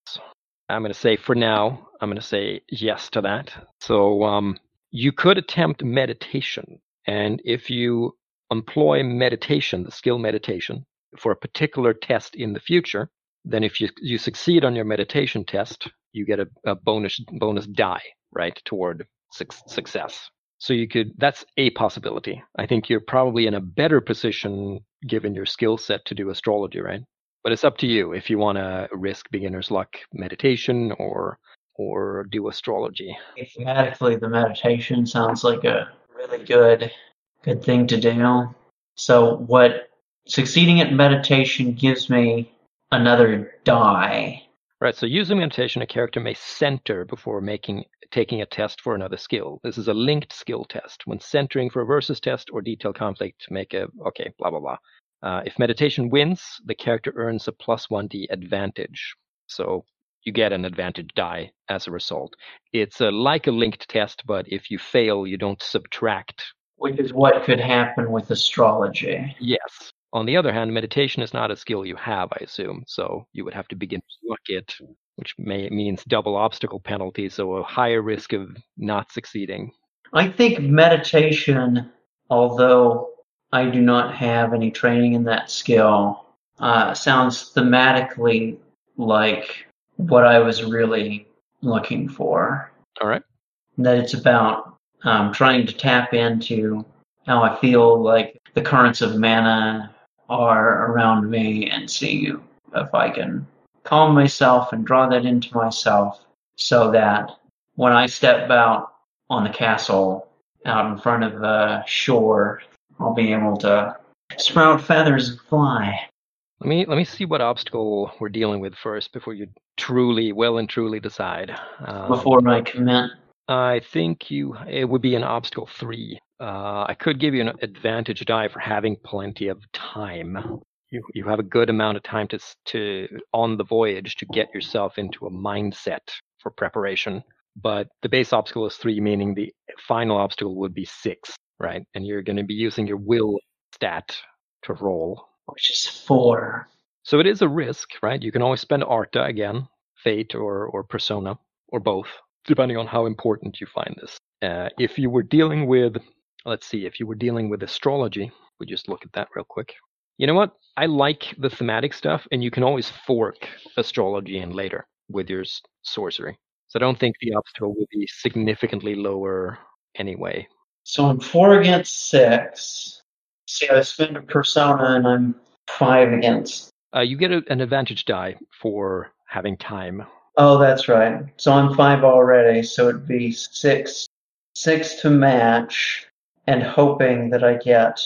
I'm going to say for now, I'm going to say yes to that. So um, you could attempt meditation. And if you employ meditation, the skill meditation, for a particular test in the future, then if you, you succeed on your meditation test, you get a, a bonus bonus die, right, toward su- success. So you could that's a possibility. I think you're probably in a better position given your skill set to do astrology, right? But it's up to you if you want to risk beginner's luck meditation or or do astrology. Thematically, the meditation sounds like a really good good thing to do. So what succeeding at meditation gives me another die. Right. So using meditation, a character may center before making taking a test for another skill. This is a linked skill test. When centering for a versus test or detail conflict, make a okay, blah blah blah. Uh, if meditation wins, the character earns a plus one d advantage. So you get an advantage die as a result. It's a, like a linked test, but if you fail, you don't subtract. Which is what could happen with astrology. Yes. On the other hand, meditation is not a skill you have, I assume. So you would have to begin to look it, which may means double obstacle penalty, so a higher risk of not succeeding. I think meditation, although I do not have any training in that skill, uh, sounds thematically like what I was really looking for. All right. That it's about um, trying to tap into how I feel like the currents of mana are around me and see you. if I can calm myself and draw that into myself so that when I step out on the castle out in front of the shore, I'll be able to sprout feathers and fly. Let me let me see what obstacle we're dealing with first before you truly, well and truly decide. Um, before I commit. I think you it would be an obstacle three. Uh, I could give you an advantage die for having plenty of time. You you have a good amount of time to to on the voyage to get yourself into a mindset for preparation. But the base obstacle is three, meaning the final obstacle would be six, right? And you're going to be using your will stat to roll, which is four. So it is a risk, right? You can always spend Artha again, Fate or or Persona or both, depending on how important you find this. Uh, if you were dealing with let's see, if you were dealing with astrology, we just look at that real quick. You know what? I like the thematic stuff, and you can always fork astrology in later with your sorcery. So I don't think the obstacle will be significantly lower anyway. So I'm four against six. See, I spend a persona, and I'm five against. Uh, you get a, an advantage die for having time. Oh, that's right. So I'm five already, so it'd be six, six to match, and hoping that I get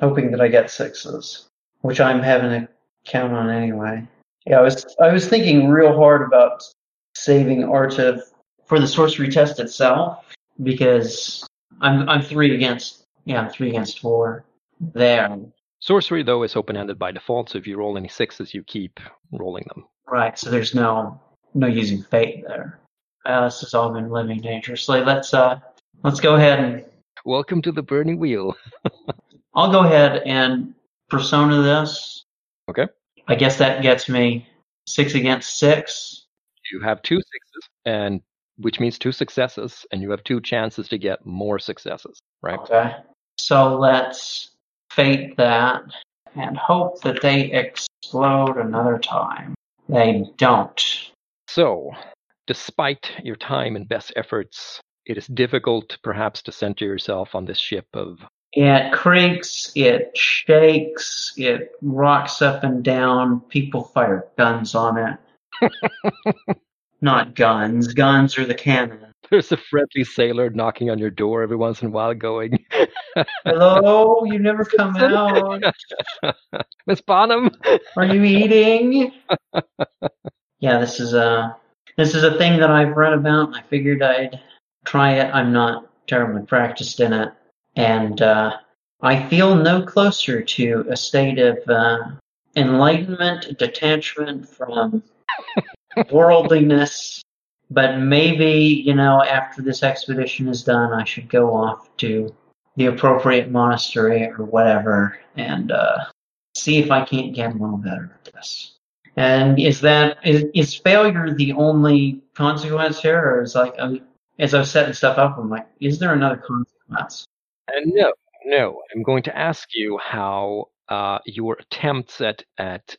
hoping that I get sixes, which I'm having to count on anyway. Yeah, I was I was thinking real hard about saving Artha for the sorcery test itself because I'm I'm three against yeah I'm three against four there. Sorcery though is open ended by default, so if you roll any sixes, you keep rolling them. Right, so there's no no using fate there. Uh, this has all been living dangerously. Let's uh let's go ahead and Welcome to the burning wheel. I'll go ahead and persona this. Okay. I guess that gets me six against six. You have two sixes, and which means two successes, and you have two chances to get more successes, right? Okay. So let's fate that and hope that they explode another time. They don't. So, despite your time and best efforts, it is difficult perhaps to center yourself on this ship of it creaks, it shakes, it rocks up and down. People fire guns on it. not guns. Guns are the cannon. There's a friendly sailor knocking on your door every once in a while, going, Hello, you never come out. Miss Bonham. Are you eating? yeah, this is a this is a thing that I've read about. I figured I'd try it. I'm not terribly practiced in it, and uh, I feel no closer to a state of uh, enlightenment, detachment from worldliness. But maybe, you know, after this expedition is done, I should go off to the appropriate monastery or whatever and uh, see if I can't get a little better at this. And is that is, is failure the only consequence here, or is like as I was setting stuff up, I'm like, is there another consequence? And no, no. I'm going to ask you how uh, your attempts at at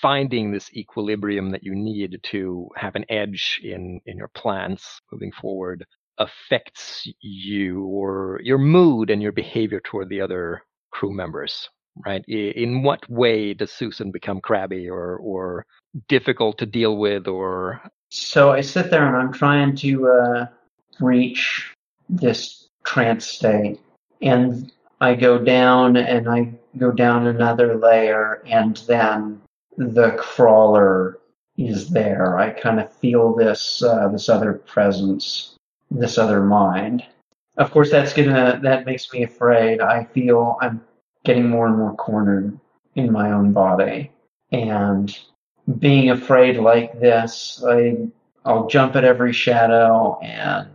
finding this equilibrium that you need to have an edge in in your plans moving forward affects you or your mood and your behavior toward the other crew members right in what way does susan become crabby or or difficult to deal with or so i sit there and i'm trying to uh, reach this trance state and i go down and i go down another layer and then the crawler is there i kind of feel this uh, this other presence this other mind. Of course, that's gonna that makes me afraid. I feel I'm getting more and more cornered in my own body, and being afraid like this, I I'll jump at every shadow and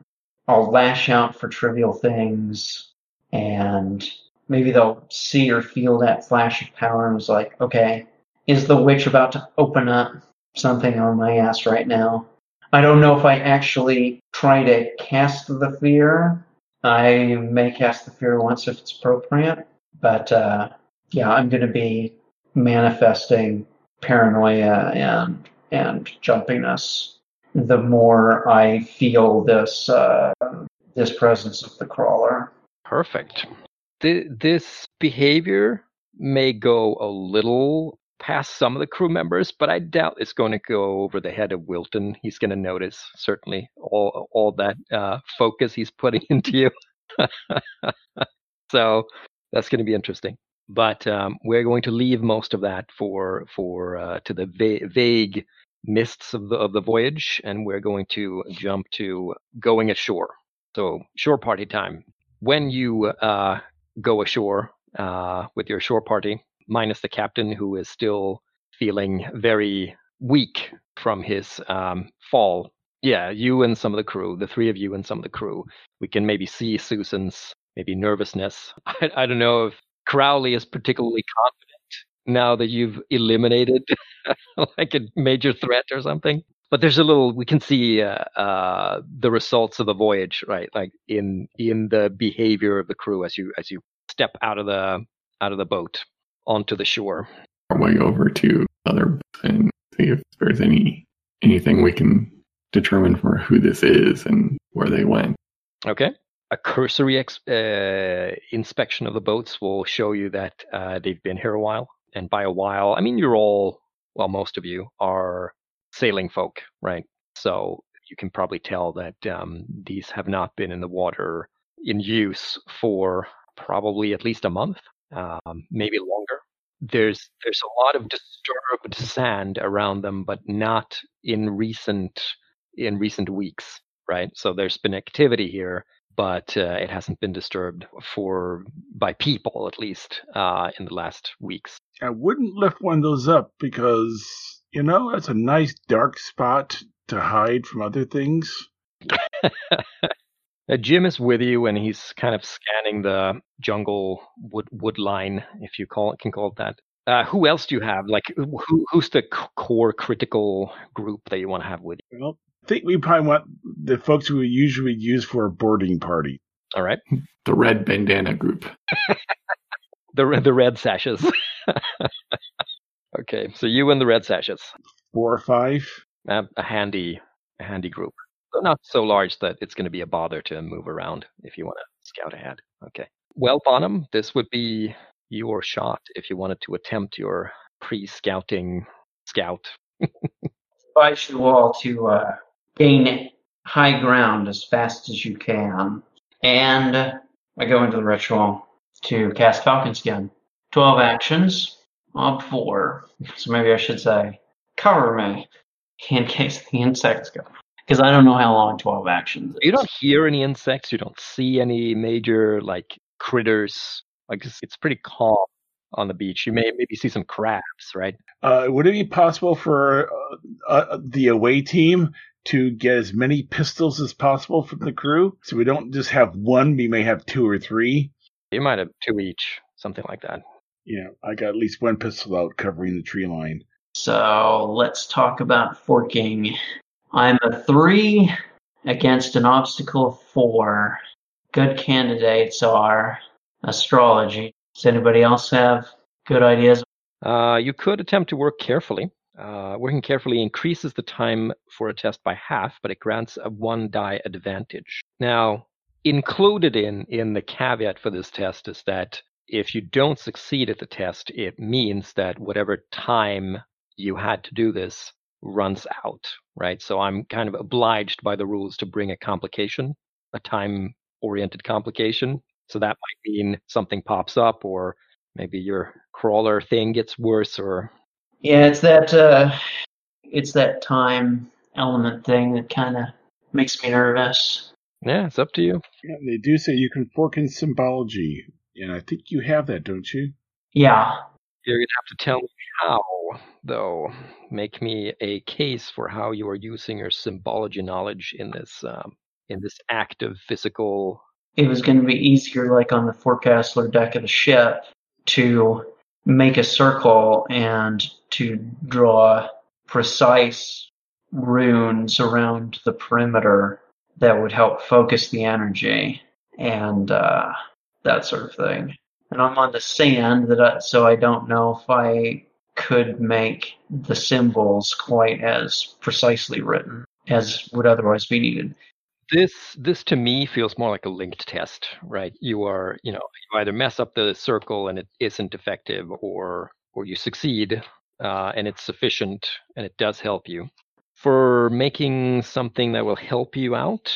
I'll lash out for trivial things, and maybe they'll see or feel that flash of power and was like, okay, is the witch about to open up something on my ass right now? I don't know if I actually try to cast the fear. I may cast the fear once if it's appropriate, but uh, yeah, I'm going to be manifesting paranoia and and jumpiness the more I feel this uh, this presence of the crawler. Perfect. Th- this behavior may go a little past some of the crew members, but I doubt it's going to go over the head of Wilton. He's going to notice certainly all all that uh, focus he's putting into you. so that's going to be interesting. But um, we're going to leave most of that for for uh, to the va- vague mists of the of the voyage, and we're going to jump to going ashore. So shore party time. When you uh, go ashore uh, with your shore party, minus the captain who is still feeling very weak from his um, fall. Yeah, you and some of the crew, the three of you and some of the crew, we can maybe see Susan's maybe nervousness. I, I don't know if Crowley is particularly confident now that you've eliminated like a major threat or something. But there's a little we can see uh, uh, the results of the voyage, right? Like in in the behavior of the crew as you as you step out of the out of the boat onto the shore. Our way over to other and see if there's any anything we can determine for who this is and where they went. Okay. A cursory ex- uh, inspection of the boats will show you that uh, they've been here a while. And by a while, I mean, you're all, well, most of you are sailing folk, right? So you can probably tell that um, these have not been in the water in use for probably at least a month um, maybe longer. There's there's a lot of disturbed sand around them, but not in recent in recent weeks, right? So there's been activity here, but uh, it hasn't been disturbed for by people at least uh, in the last weeks. I wouldn't lift one of those up because you know that's a nice dark spot to hide from other things. Uh, Jim is with you, and he's kind of scanning the jungle wood wood line, if you call it, can call it that. Uh, who else do you have? Like, who, who's the core critical group that you want to have with you? Well, think we probably want the folks we usually use for a boarding party. All right. The red bandana group. the the red sashes. okay, so you and the red sashes. Four or five. Uh, a handy a handy group not so large that it's going to be a bother to move around if you want to scout ahead. Okay. Well, Bonham, this would be your shot if you wanted to attempt your pre-scouting scout. advise you all to uh, gain high ground as fast as you can. And I go into the ritual to cast Falcon Skin. 12 actions, Ob 4. So maybe I should say, cover me in case the insects go. Because I don't know how long 12 actions is. You don't hear any insects. You don't see any major like critters. Like it's, it's pretty calm on the beach. You may maybe see some crabs, right? Uh, would it be possible for uh, uh, the away team to get as many pistols as possible from the crew? So we don't just have one, we may have two or three. You might have two each, something like that. Yeah, I got at least one pistol out covering the tree line. So let's talk about forking. I'm a three against an obstacle of four. Good candidates are astrology. Does anybody else have good ideas? Uh, you could attempt to work carefully. Uh, working carefully increases the time for a test by half, but it grants a one die advantage. Now, included in, in the caveat for this test is that if you don't succeed at the test, it means that whatever time you had to do this runs out, right? So I'm kind of obliged by the rules to bring a complication, a time oriented complication. So that might mean something pops up or maybe your crawler thing gets worse or Yeah, it's that uh it's that time element thing that kind of makes me nervous. yeah, it's up to you. Yeah, they do say you can fork in symbology, and I think you have that, don't you? Yeah. You're gonna have to tell me how, though. Make me a case for how you are using your symbology knowledge in this um, in this act of physical. It was going to be easier, like on the forecastle deck of the ship, to make a circle and to draw precise runes around the perimeter that would help focus the energy and uh, that sort of thing. And I'm on the sand, that I, so I don't know if I could make the symbols quite as precisely written as would otherwise be needed. This this to me feels more like a linked test, right? You are you know you either mess up the circle and it isn't effective, or or you succeed uh, and it's sufficient and it does help you. For making something that will help you out,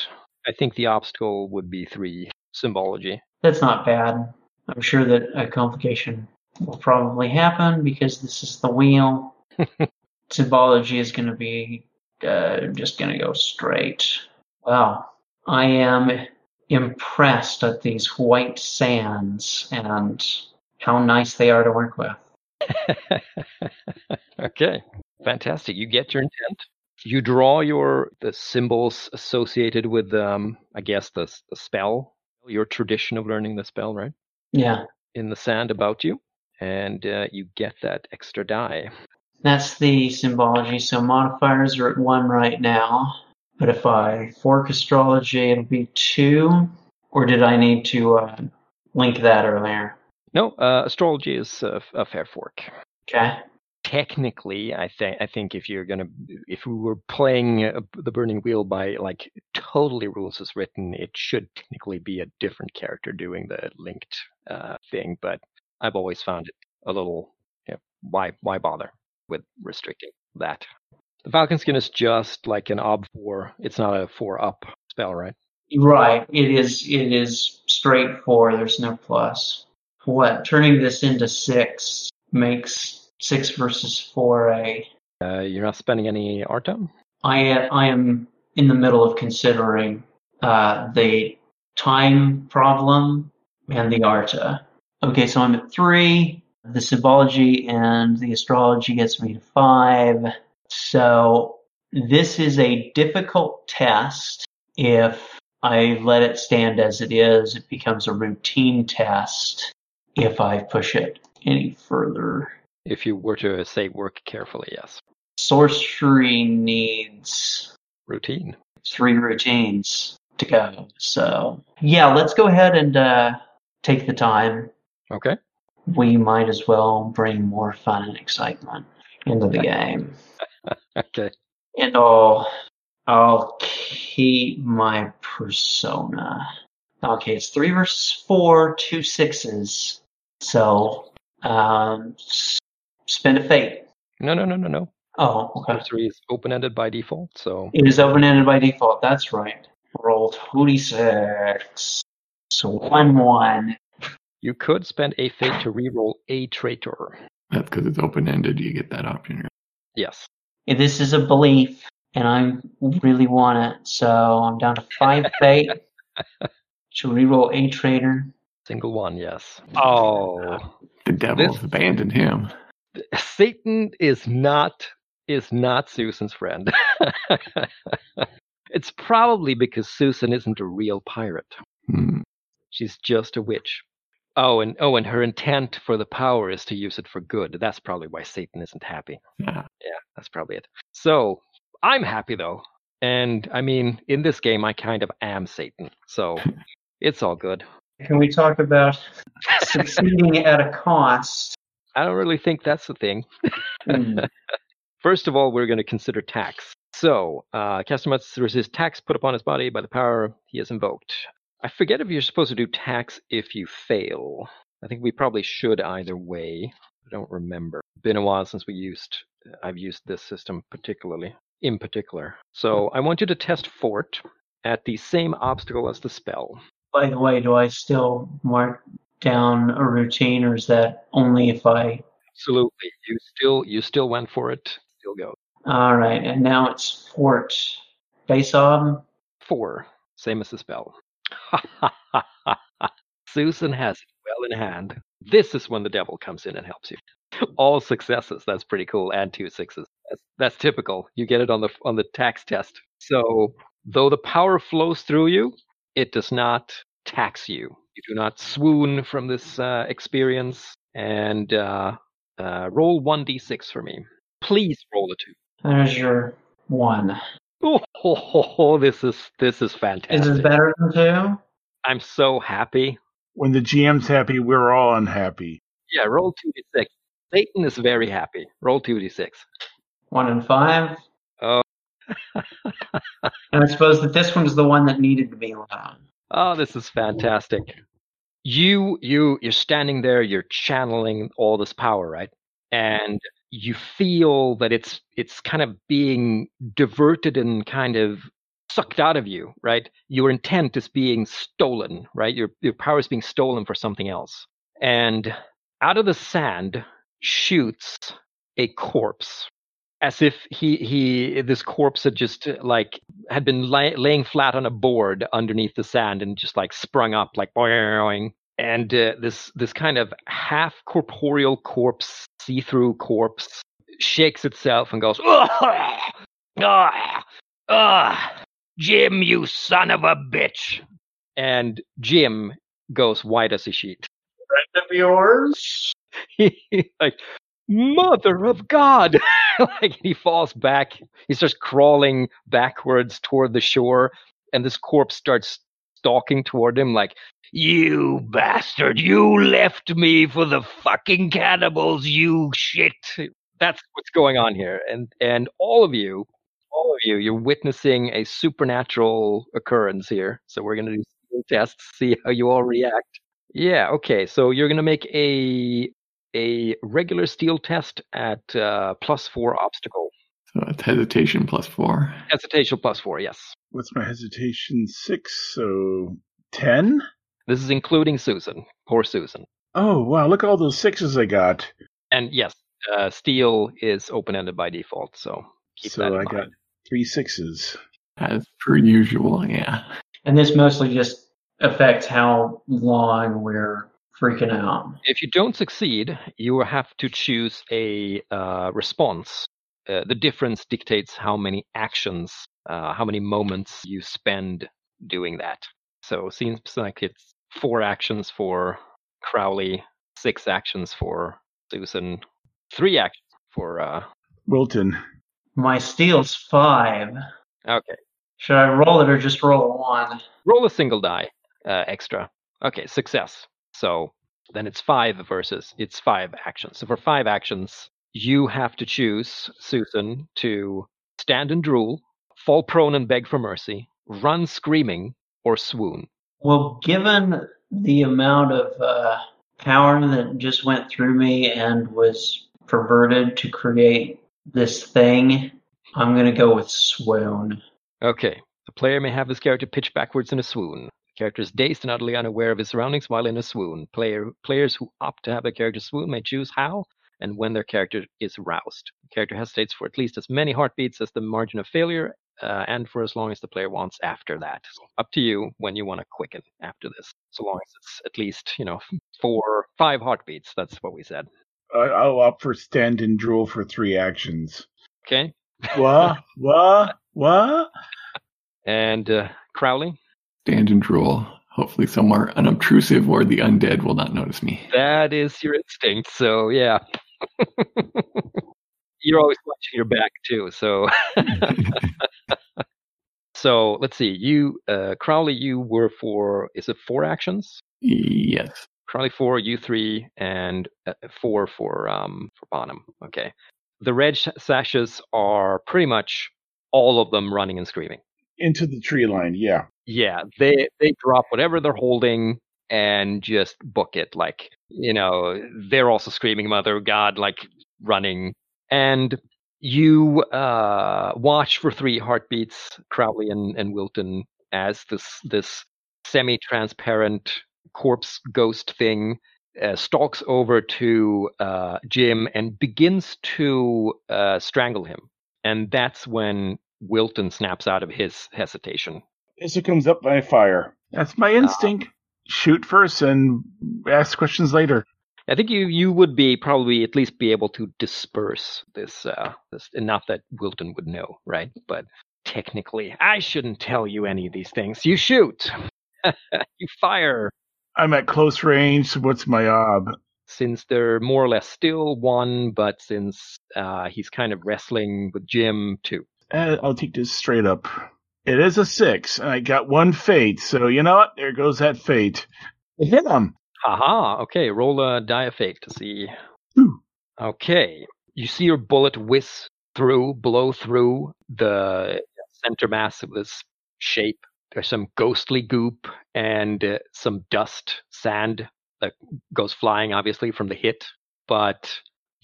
I think the obstacle would be three symbology. That's not bad. I'm sure that a complication will probably happen because this is the wheel. Symbology is going to be uh, just going to go straight. Wow. I am impressed at these white sands and how nice they are to work with. okay, fantastic. You get your intent. You draw your the symbols associated with, um, I guess, the the spell, your tradition of learning the spell, right? Yeah. In the sand about you, and uh, you get that extra die. That's the symbology. So modifiers are at one right now. But if I fork astrology, it'll be two. Or did I need to uh, link that earlier? No, uh, astrology is a, a fair fork. Okay. Technically, I think I think if you're gonna if we were playing uh, the Burning Wheel by like totally rules as written, it should technically be a different character doing the linked uh, thing. But I've always found it a little you know, why why bother with restricting that. The Falcon Skin is just like an ob four. It's not a four up spell, right? Right. It is. It is straight four. There's no plus. What? Turning this into six makes six versus four a. Uh, you're not spending any Artha. I I am in the middle of considering uh, the time problem and the Artha. Okay, so I'm at three. The symbology and the astrology gets me to five. So this is a difficult test. If I let it stand as it is, it becomes a routine test. If I push it any further, If you were to say work carefully, yes. sorcery needs Routine. three routines to go. So yeah, let's go ahead and uh, take the time. Okay. We might as well bring more fun and excitement into the game. Okay. And I'll I'll keep my persona. Okay, it's three versus four, two sixes. So um spend a fate. No, no, no, no, no. Oh, okay. Sorcery is open ended by default, so It is open ended by default. That's right. Roll 26. So 1 1. you could spend a fate to re-roll a traitor. That's because it's open ended. You get that option. Yes. This is a belief, and I really want it. So I'm down to 5 fate. to reroll a traitor. Single one, yes. Oh. The devil's This- abandoned him. Satan is not is not Susan's friend. it's probably because Susan isn't a real pirate. Hmm. She's just a witch. Oh, and oh, and her intent for the power is to use it for good. That's probably why Satan isn't happy. Yeah. Yeah, that's probably it. So I'm happy though, and I mean, in this game, I kind of am Satan, so it's all good. Can we talk about succeeding at a cost? I don't really think that's the thing. Hmm. First of all, we're going to consider tax. So, uh, caster must resist tax put upon his body by the power he has invoked. I forget if you're supposed to do tax if you fail. I think we probably should either way. I don't remember. Been a while since we used. I've used this system particularly, in particular. So hmm. I want you to test fort at the same obstacle as the spell. By the way, do I still mark down a routine, or is that only if I? Absolutely, you still you still went for it. Still go All right, and now it's Fort Basob. four, same as the spell. Susan has it well in hand. This is when the devil comes in and helps you. All successes. That's pretty cool, and two sixes. That's that's typical. You get it on the on the tax test. So though the power flows through you, it does not tax you. You do not swoon from this uh, experience. And uh, uh, roll one d6 for me. Please roll a two. There's your one. Oh, ho, ho, ho, this is this is fantastic. Is this better than two? I'm so happy. When the GM's happy, we're all unhappy. Yeah, roll 2d6. Satan is very happy. Roll 2d6. One and five. Oh. And I suppose that this one's the one that needed to be allowed. Oh, this is fantastic. You you you're standing there, you're channeling all this power, right? And you feel that it's it's kind of being diverted and kind of sucked out of you, right? Your intent is being stolen, right? Your your power is being stolen for something else. And out of the sand shoots a corpse as if he he this corpse had just like had been lay, laying flat on a board underneath the sand and just like sprung up like boing and uh, this this kind of half corporeal corpse see-through corpse shakes itself and goes ah ah ah Jim you son of a bitch! And Jim goes white as a sheet. Friend of yours? like mother of god! Like he falls back. He starts crawling backwards toward the shore and this corpse starts stalking toward him like you bastard you left me for the fucking cannibals you shit. That's what's going on here. And and all of you all of you you're witnessing a supernatural occurrence here. So we're going to do tests see how you all react. Yeah okay. So you're going to make a a regular steel test at uh, plus four obstacle. So it's hesitation plus four. Hesitation plus four, yes. What's my hesitation? Six, so ten? This is including Susan. Poor Susan. Oh, wow, look at all those sixes I got. And yes, uh, steel is open ended by default, so keep so that in I mind. got three sixes. As per usual, yeah. And this mostly just affects how long we're freaking out. If you don't succeed, you will have to choose a uh, response. Uh, the difference dictates how many actions, uh, how many moments you spend doing that. So it seems like it's four actions for Crowley, six actions for Susan, three actions for. Uh, Wilton. My steel's five. okay, Should I roll it or just roll a one? roll a single die uh, extra. Okay, success. So then it's five versus it's five actions. So for five actions, you have to choose Susan to stand and drool, fall prone and beg for mercy, run screaming, or swoon. Well, given the amount of uh, power that just went through me and was perverted to create this thing. I'm going to go with swoon. Okay. The player may have his character pitch backwards in a swoon. The character is dazed and utterly unaware of his surroundings while in a swoon. Player, players who opt to have their character swoon may choose how and when their character is roused. The character hesitates for at least as many heartbeats as the margin of failure uh, and for as long as the player wants after that. So up to you when you want to quicken after this, so long as it's at least, you know, four, five heartbeats. That's what we said. I, I'll opt for stand and drool for three actions. Okay. What? what? What? And uh, Crowley? Stand and drool. Hopefully, somewhere unobtrusive where the undead will not notice me. That is your instinct. So, yeah. You're always watching your back, too. So. So let's see. You, uh, Crowley, you were for is it four actions? yes. Crowley four, you three, and uh, four for um for Bonham. Okay. The red sh- sashes are pretty much all of them running and screaming. Into the tree line, yeah. Yeah, they they drop whatever they're holding and just book it. Like you know, they're also screaming "Mother of God!" like running. And you uh, watch for three heartbeats, Crowley and, and Wilton, as this this semi-transparent corpse ghost thing uh, stalks over to uh, Jim and begins to uh, strangle him. And that's when Wilton snaps out of his hesitation. As it comes up by fire. That's my instinct. Shoot first and ask questions later. I think you you would be probably at least be able to disperse this uh this enough that Wilton would know, right? But technically, I shouldn't tell you any of these things. You shoot. you fire. I'm at close range, so what's my ob? Since they're more or less still one, but since uh, he's kind of wrestling with Jim too. Uh, I'll take this straight up. It is a six, and I got one fate, so you know what? There goes that fate. I hit him. Haha. Okay, roll a die of fate to see. Ooh. Okay, you see your bullet whiz through, blow through the center mass of this shape. There's some ghostly goop and uh, some dust, sand that goes flying, obviously from the hit. But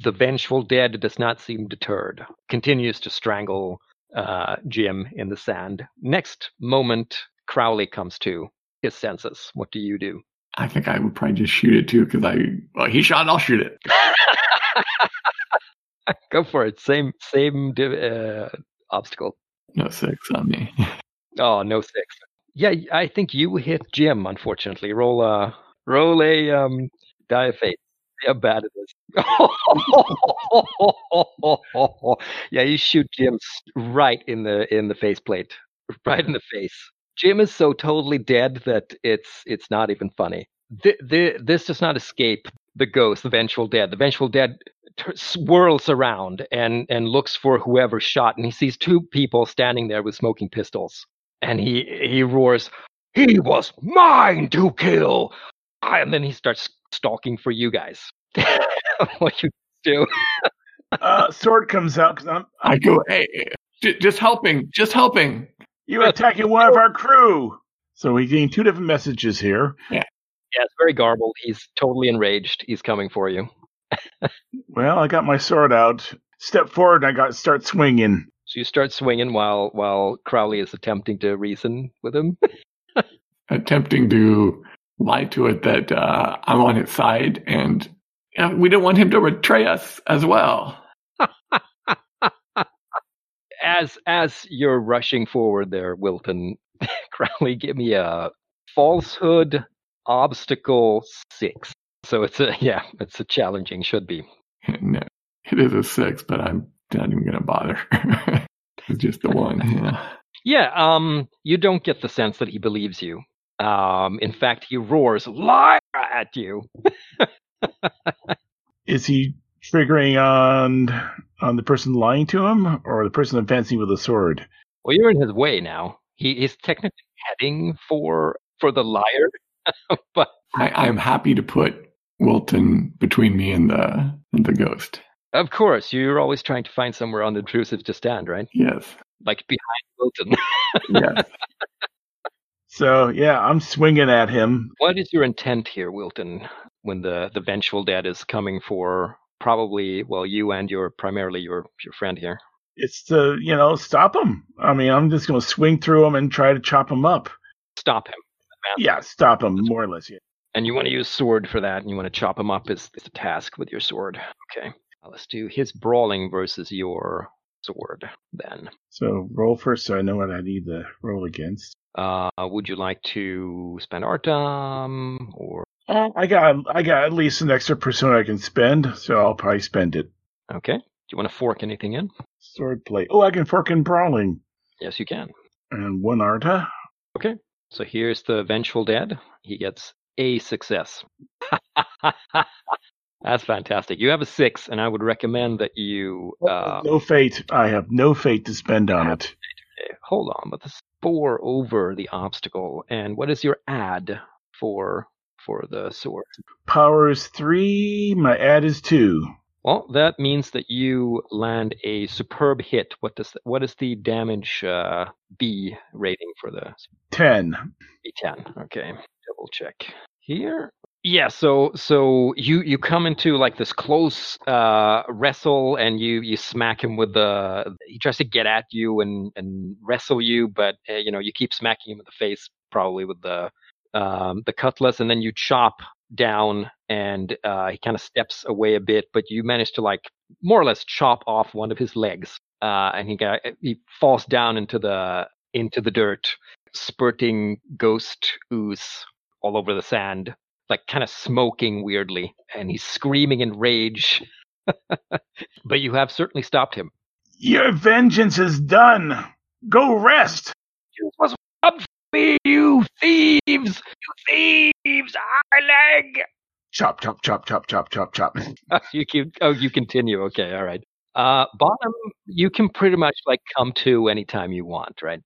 the vengeful dead does not seem deterred. Continues to strangle uh, Jim in the sand. Next moment, Crowley comes to his senses. What do you do? I think I would probably just shoot it too because I, well, he shot, I'll shoot it. Go for it. Same same uh, obstacle. No six on me. Oh, no six. Yeah, I think you hit Jim. Unfortunately, roll a roll a um, die of fate. How bad it is. yeah, you shoot Jim right in the in the faceplate, right in the face. Jim is so totally dead that it's it's not even funny. The, the, this does not escape the ghost, the vengeful dead. The vengeful dead t- swirls around and and looks for whoever shot, and he sees two people standing there with smoking pistols, and he he roars, "He was mine to kill!" And then he starts stalking for you guys. what you do? Uh, sword comes out because I'm. I go, hey, j- just helping, just helping. You're attacking one of our crew. So we're getting two different messages here. Yeah, yeah, it's very garbled. He's totally enraged. He's coming for you. Well, I got my sword out. Step forward, and I got to start swinging. So you start swinging while while Crowley is attempting to reason with him. Attempting to lie to it that uh, I'm on his side and you know, we don't want him to betray us as well. as as you're rushing forward there, Wilton, Crowley, give me a falsehood obstacle six. So it's a yeah, it's a challenging. Should be. No, it is a six, but I'm not even going to bother. it's just the one. Yeah. Yeah, um, you don't get the sense that he believes you. Um, in fact, he roars "liar" at you. Is he triggering on on the person lying to him, or the person advancing with a sword? Well, you're in his way now. He is technically heading for for the liar, but I, I'm happy to put Wilton between me and the and the ghost. of course, you're always trying to find somewhere unobtrusive to stand, right? Yes. Like behind Wilton. Yes. So yeah, I'm swinging at him. what is your intent here, Wilton? When the the vengeful dead is coming for probably well, you and your primarily your your friend here. It's to you know stop him. I mean, I'm just going to swing through him and try to chop him up. Stop him. Yeah, stop him more or less. Yeah. And you want to use sword for that, and you want to chop him up is, is the task with your sword. Okay. Let's do his brawling versus your sword then. So roll first, so I know what I need to roll against. Uh, would you like to spend Artha or Uh, I got I got at least an extra persona I can spend, so I'll probably spend it. okay? Do you want to fork anything in? Sword play. Oh, I can fork in brawling Yes, you can. and one Artha. Okay. So here's the vengeful dead. He gets a success. That's fantastic. You have a six, and I would recommend that you uh, no fate. I have no fate to spend on it. Hold on, but the four over the obstacle. And what is your add for for the sword? Power is three. My add is two. Well, that means that you land a superb hit. What does what is the damage uh, B rating for the Ten. B10? Okay, double check here. Yeah, so so you you come into like this close uh, wrestle, and you you smack him with the. He tries to get at you and and wrestle you, but uh, you know you keep smacking him in the face, probably with the um, the cutlass, and then you chop down, and uh, he kind of steps away a bit, but you manage to like more or less chop off one of his legs, uh, and he got he falls down into the into the dirt, spurting ghost ooze all over the sand like kind of smoking weirdly, and he's screaming in rage. but you have certainly stopped him. Your vengeance is done. Go rest. You was up me, you thieves! You thieves! Our leg! Chop, chop, chop, chop, chop, chop, chop. you can, oh, you continue. Okay, all right. Uh, Bonham, you can pretty much like come to anytime you want, right?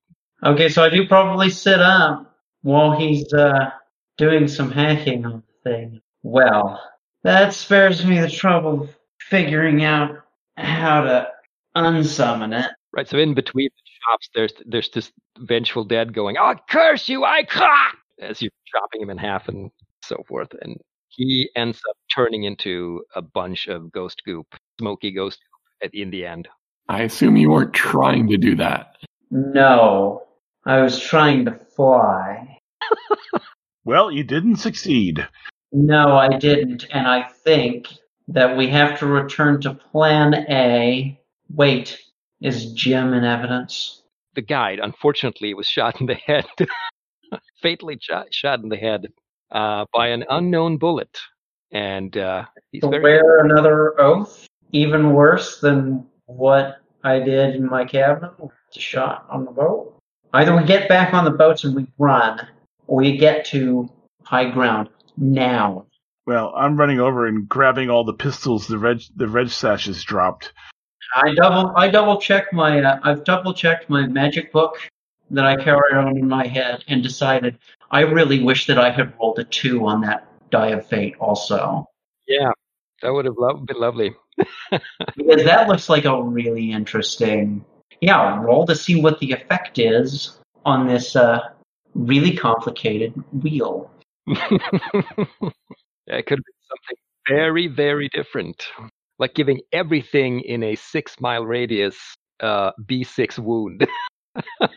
Okay, so I do probably sit up while he's uh, doing some hacking on the thing. Well, that spares me the trouble of figuring out how to unsummon it. Right. So in between the chops, there's there's this vengeful dead going, "Oh, curse you! I caught!" As you're chopping him in half and so forth, and he ends up turning into a bunch of ghost goop, smoky ghost goop at in the end. I assume you weren't trying to do that. No, I was trying to fly. Well, you didn't succeed. No, I didn't, and I think that we have to return to Plan A. Wait, is Jim in evidence? The guide, unfortunately, was shot in the head, fatally shot, shot in the head uh, by an unknown bullet, and uh, he's To very wear another oath, even worse than what I did in my cabin, to shot on the boat. Either we get back on the boats and we run, or we get to high ground now. Well, I'm running over and grabbing all the pistols the red the red sash has dropped. I double I double checked my uh, I've double checked my magic book that I carry on in my head and decided I really wish that I had rolled a two on that die of fate also yeah. That would have lo- been lovely. because that looks like a really interesting yeah roll to see what the effect is on this uh, really complicated wheel. yeah, it could have been something very, very different. Like giving everything in a six mile radius uh, B6 wound.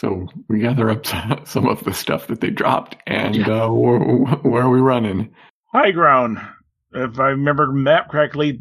So we gather up some of the stuff that they dropped, and uh, where, where are we running? High ground. If I remember map correctly,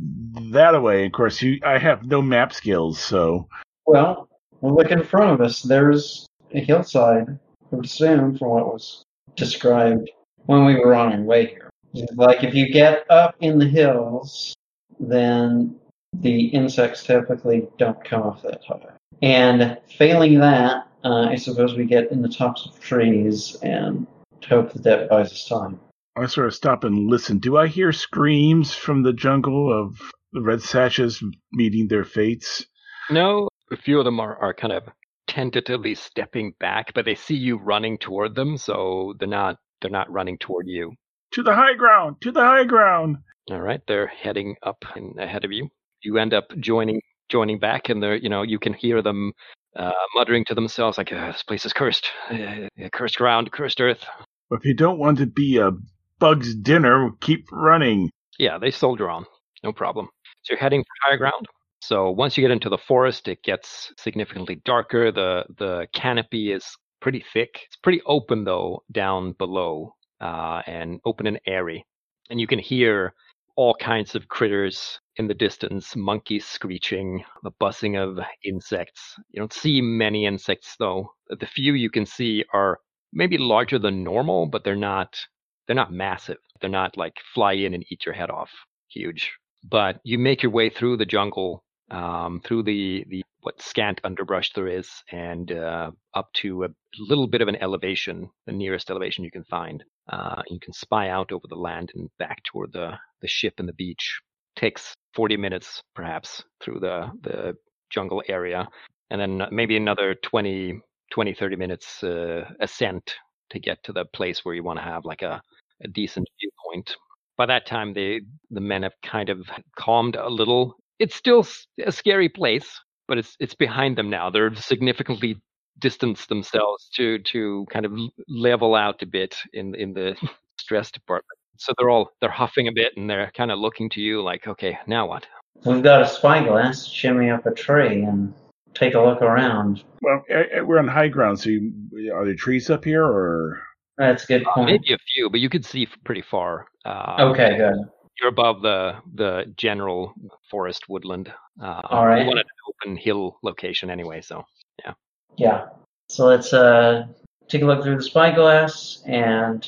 that away. Of course, you I have no map skills, so Well, we'll look in front of us. There's a hillside, I would assume, from what was described when we were on our way here. Like, if you get up in the hills, then the insects typically don't come off that high. And failing that, uh, I suppose we get in the tops of trees and hope that that buys us time. I sort of stop and listen. Do I hear screams from the jungle of the red sashes meeting their fates? no, a few of them are, are kind of tentatively stepping back, but they see you running toward them, so they're not they're not running toward you. To the high ground! To the high ground! All right, they're heading up in, ahead of you. You end up joining joining back, and they're you know you can hear them uh, muttering to themselves like, uh, "This place is cursed, uh, cursed ground, cursed earth." Well if you don't want to be a bug's dinner, keep running. Yeah, they soldier on. No problem. So you're heading for higher ground. So once you get into the forest, it gets significantly darker. The the canopy is pretty thick. It's pretty open though down below, uh, and open and airy, and you can hear all kinds of critters in the distance, monkeys screeching, the buzzing of insects. You don't see many insects though. The few you can see are maybe larger than normal, but they're not they're not massive. They're not like fly in and eat your head off, huge. But you make your way through the jungle, um, through the the what scant underbrush there is, and uh, up to a little bit of an elevation, the nearest elevation you can find. Uh, you can spy out over the land and back toward the the ship and the beach. Takes 40 minutes perhaps through the the jungle area, and then maybe another 20 20 30 minutes uh, ascent to get to the place where you want to have like a, a decent viewpoint. By that time, they the men have kind of calmed a little. It's still a scary place, but it's it's behind them now. They're significantly distanced themselves to to kind of level out a bit in in the stress department. So they're all they're huffing a bit and they're kind of looking to you like, okay, now what? We've got a spyglass, shimmy up a tree and take a look around. Well, eh, eh, we're on high ground, so you, are there trees up here, or That's a good Uh, point. maybe a few, but you could see pretty far. Uh, Okay, good. You're above the the general forest woodland. Uh, All right. You wanted an open hill location anyway, so Yeah. Yeah. So let's uh, take a look through the spyglass and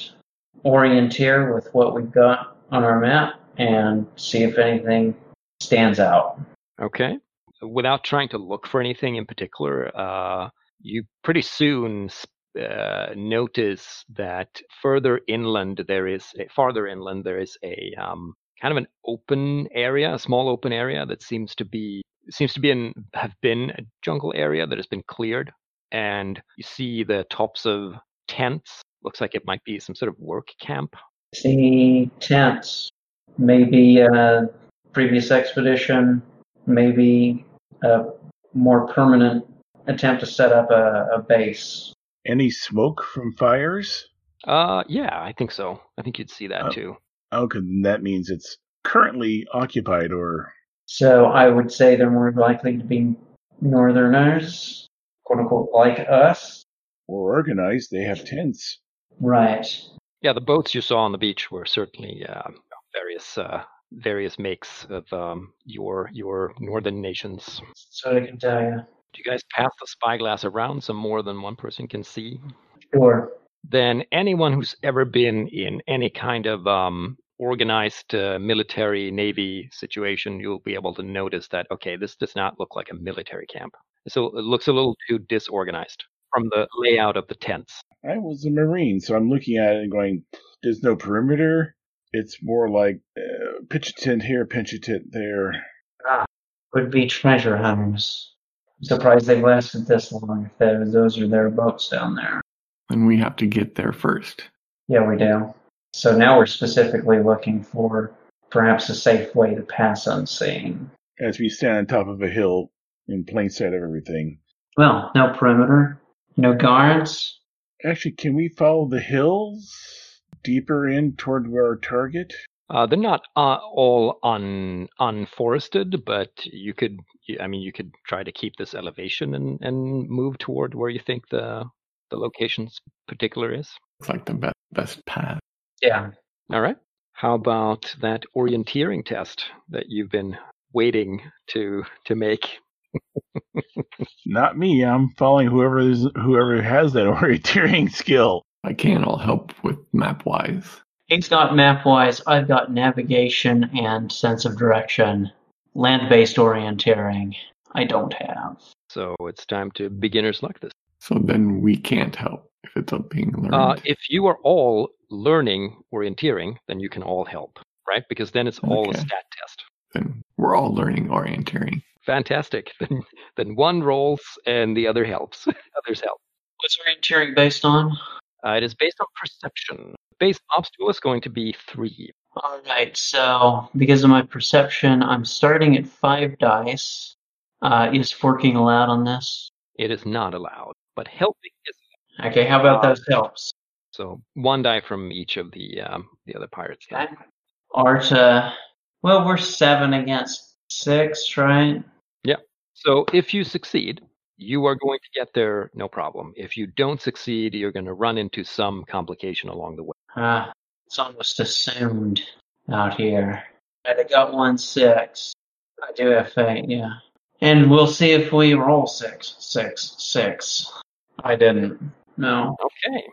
orienteer with what we've got on our map and see if anything stands out. Okay. Without trying to look for anything in particular, uh, you pretty soon uh, notice that further inland there is a, farther inland there is a um, kind of an open area, a small open area that seems to be seems to be in have been a jungle area that has been cleared, and you see the tops of tents. Looks like it might be some sort of work camp. See tents, maybe a previous expedition, maybe a more permanent attempt to set up a, a base. any smoke from fires? Uh, yeah, I think so. I think you'd see that Oh. too. Okay, then that means it's currently occupied, or So I would say they're more likely to be northerners, quote unquote, like us. or organized. They have tents. Right. Yeah, the boats you saw on the beach were certainly uh, various uh, various makes of um, your your northern nations. So I can tell you. Do you guys pass the spyglass around so more than one person can see? Sure. Then anyone who's ever been in any kind of um, organized uh, military navy situation, you'll be able to notice that okay, this does not look like a military camp. So it looks a little too disorganized from the layout of the tents. I was a Marine, so I'm looking at it and going, there's no perimeter. It's more like uh, pitch a tent here, pinch a tent there. Ah, Would be treasure hunters. I'm surprised they lasted this long if those are their boats down there. And we have to get there first. Yeah, we do. So now we're specifically looking for perhaps a safe way to pass unseen. As we stand on top of a hill in plain sight of everything. Well, no perimeter, no guards. Actually, can we follow the hills deeper in toward our target? Uh, they're not uh, all un unforested, but you could. I mean, you could try to keep this elevation and, and move toward where you think the the location's particular is. It's like the best best path. Yeah. All right. How about that orienteering test that you've been waiting to to make? Not me. I'm following whoever is, whoever has that orienteering skill. I can. I'll help with MapWise. He's got MapWise. I've got navigation and sense of direction. Land-based orienteering. I don't have. So it's time to beginner's luck this. So then we can't help if it's up being learned. Uh, if you are all learning orienteering, then you can all help, right? Because then it's all a stat test. then we're all learning orienteering. Fantastic. Then then one rolls and the other helps. Others help. What's orienteering based on? Uh, it is based on perception. Base obstacle is going to be three. All right, so because of my perception, I'm starting at five dice. Uh, is forking allowed on this? It is not allowed, but helping is. Okay, how about those helps? So one die from each of the um, the other pirates. Okay. Art, uh, Well, we're seven against six, right? Yeah. So if you succeed, you are going to get there no problem. If you don't succeed, you're going to run into some complication along the way. Ah, it's almost assumed out here. I'd have got one six. I do have fate, yeah. And we'll see if we roll six, six, six. I didn't. No. Okay.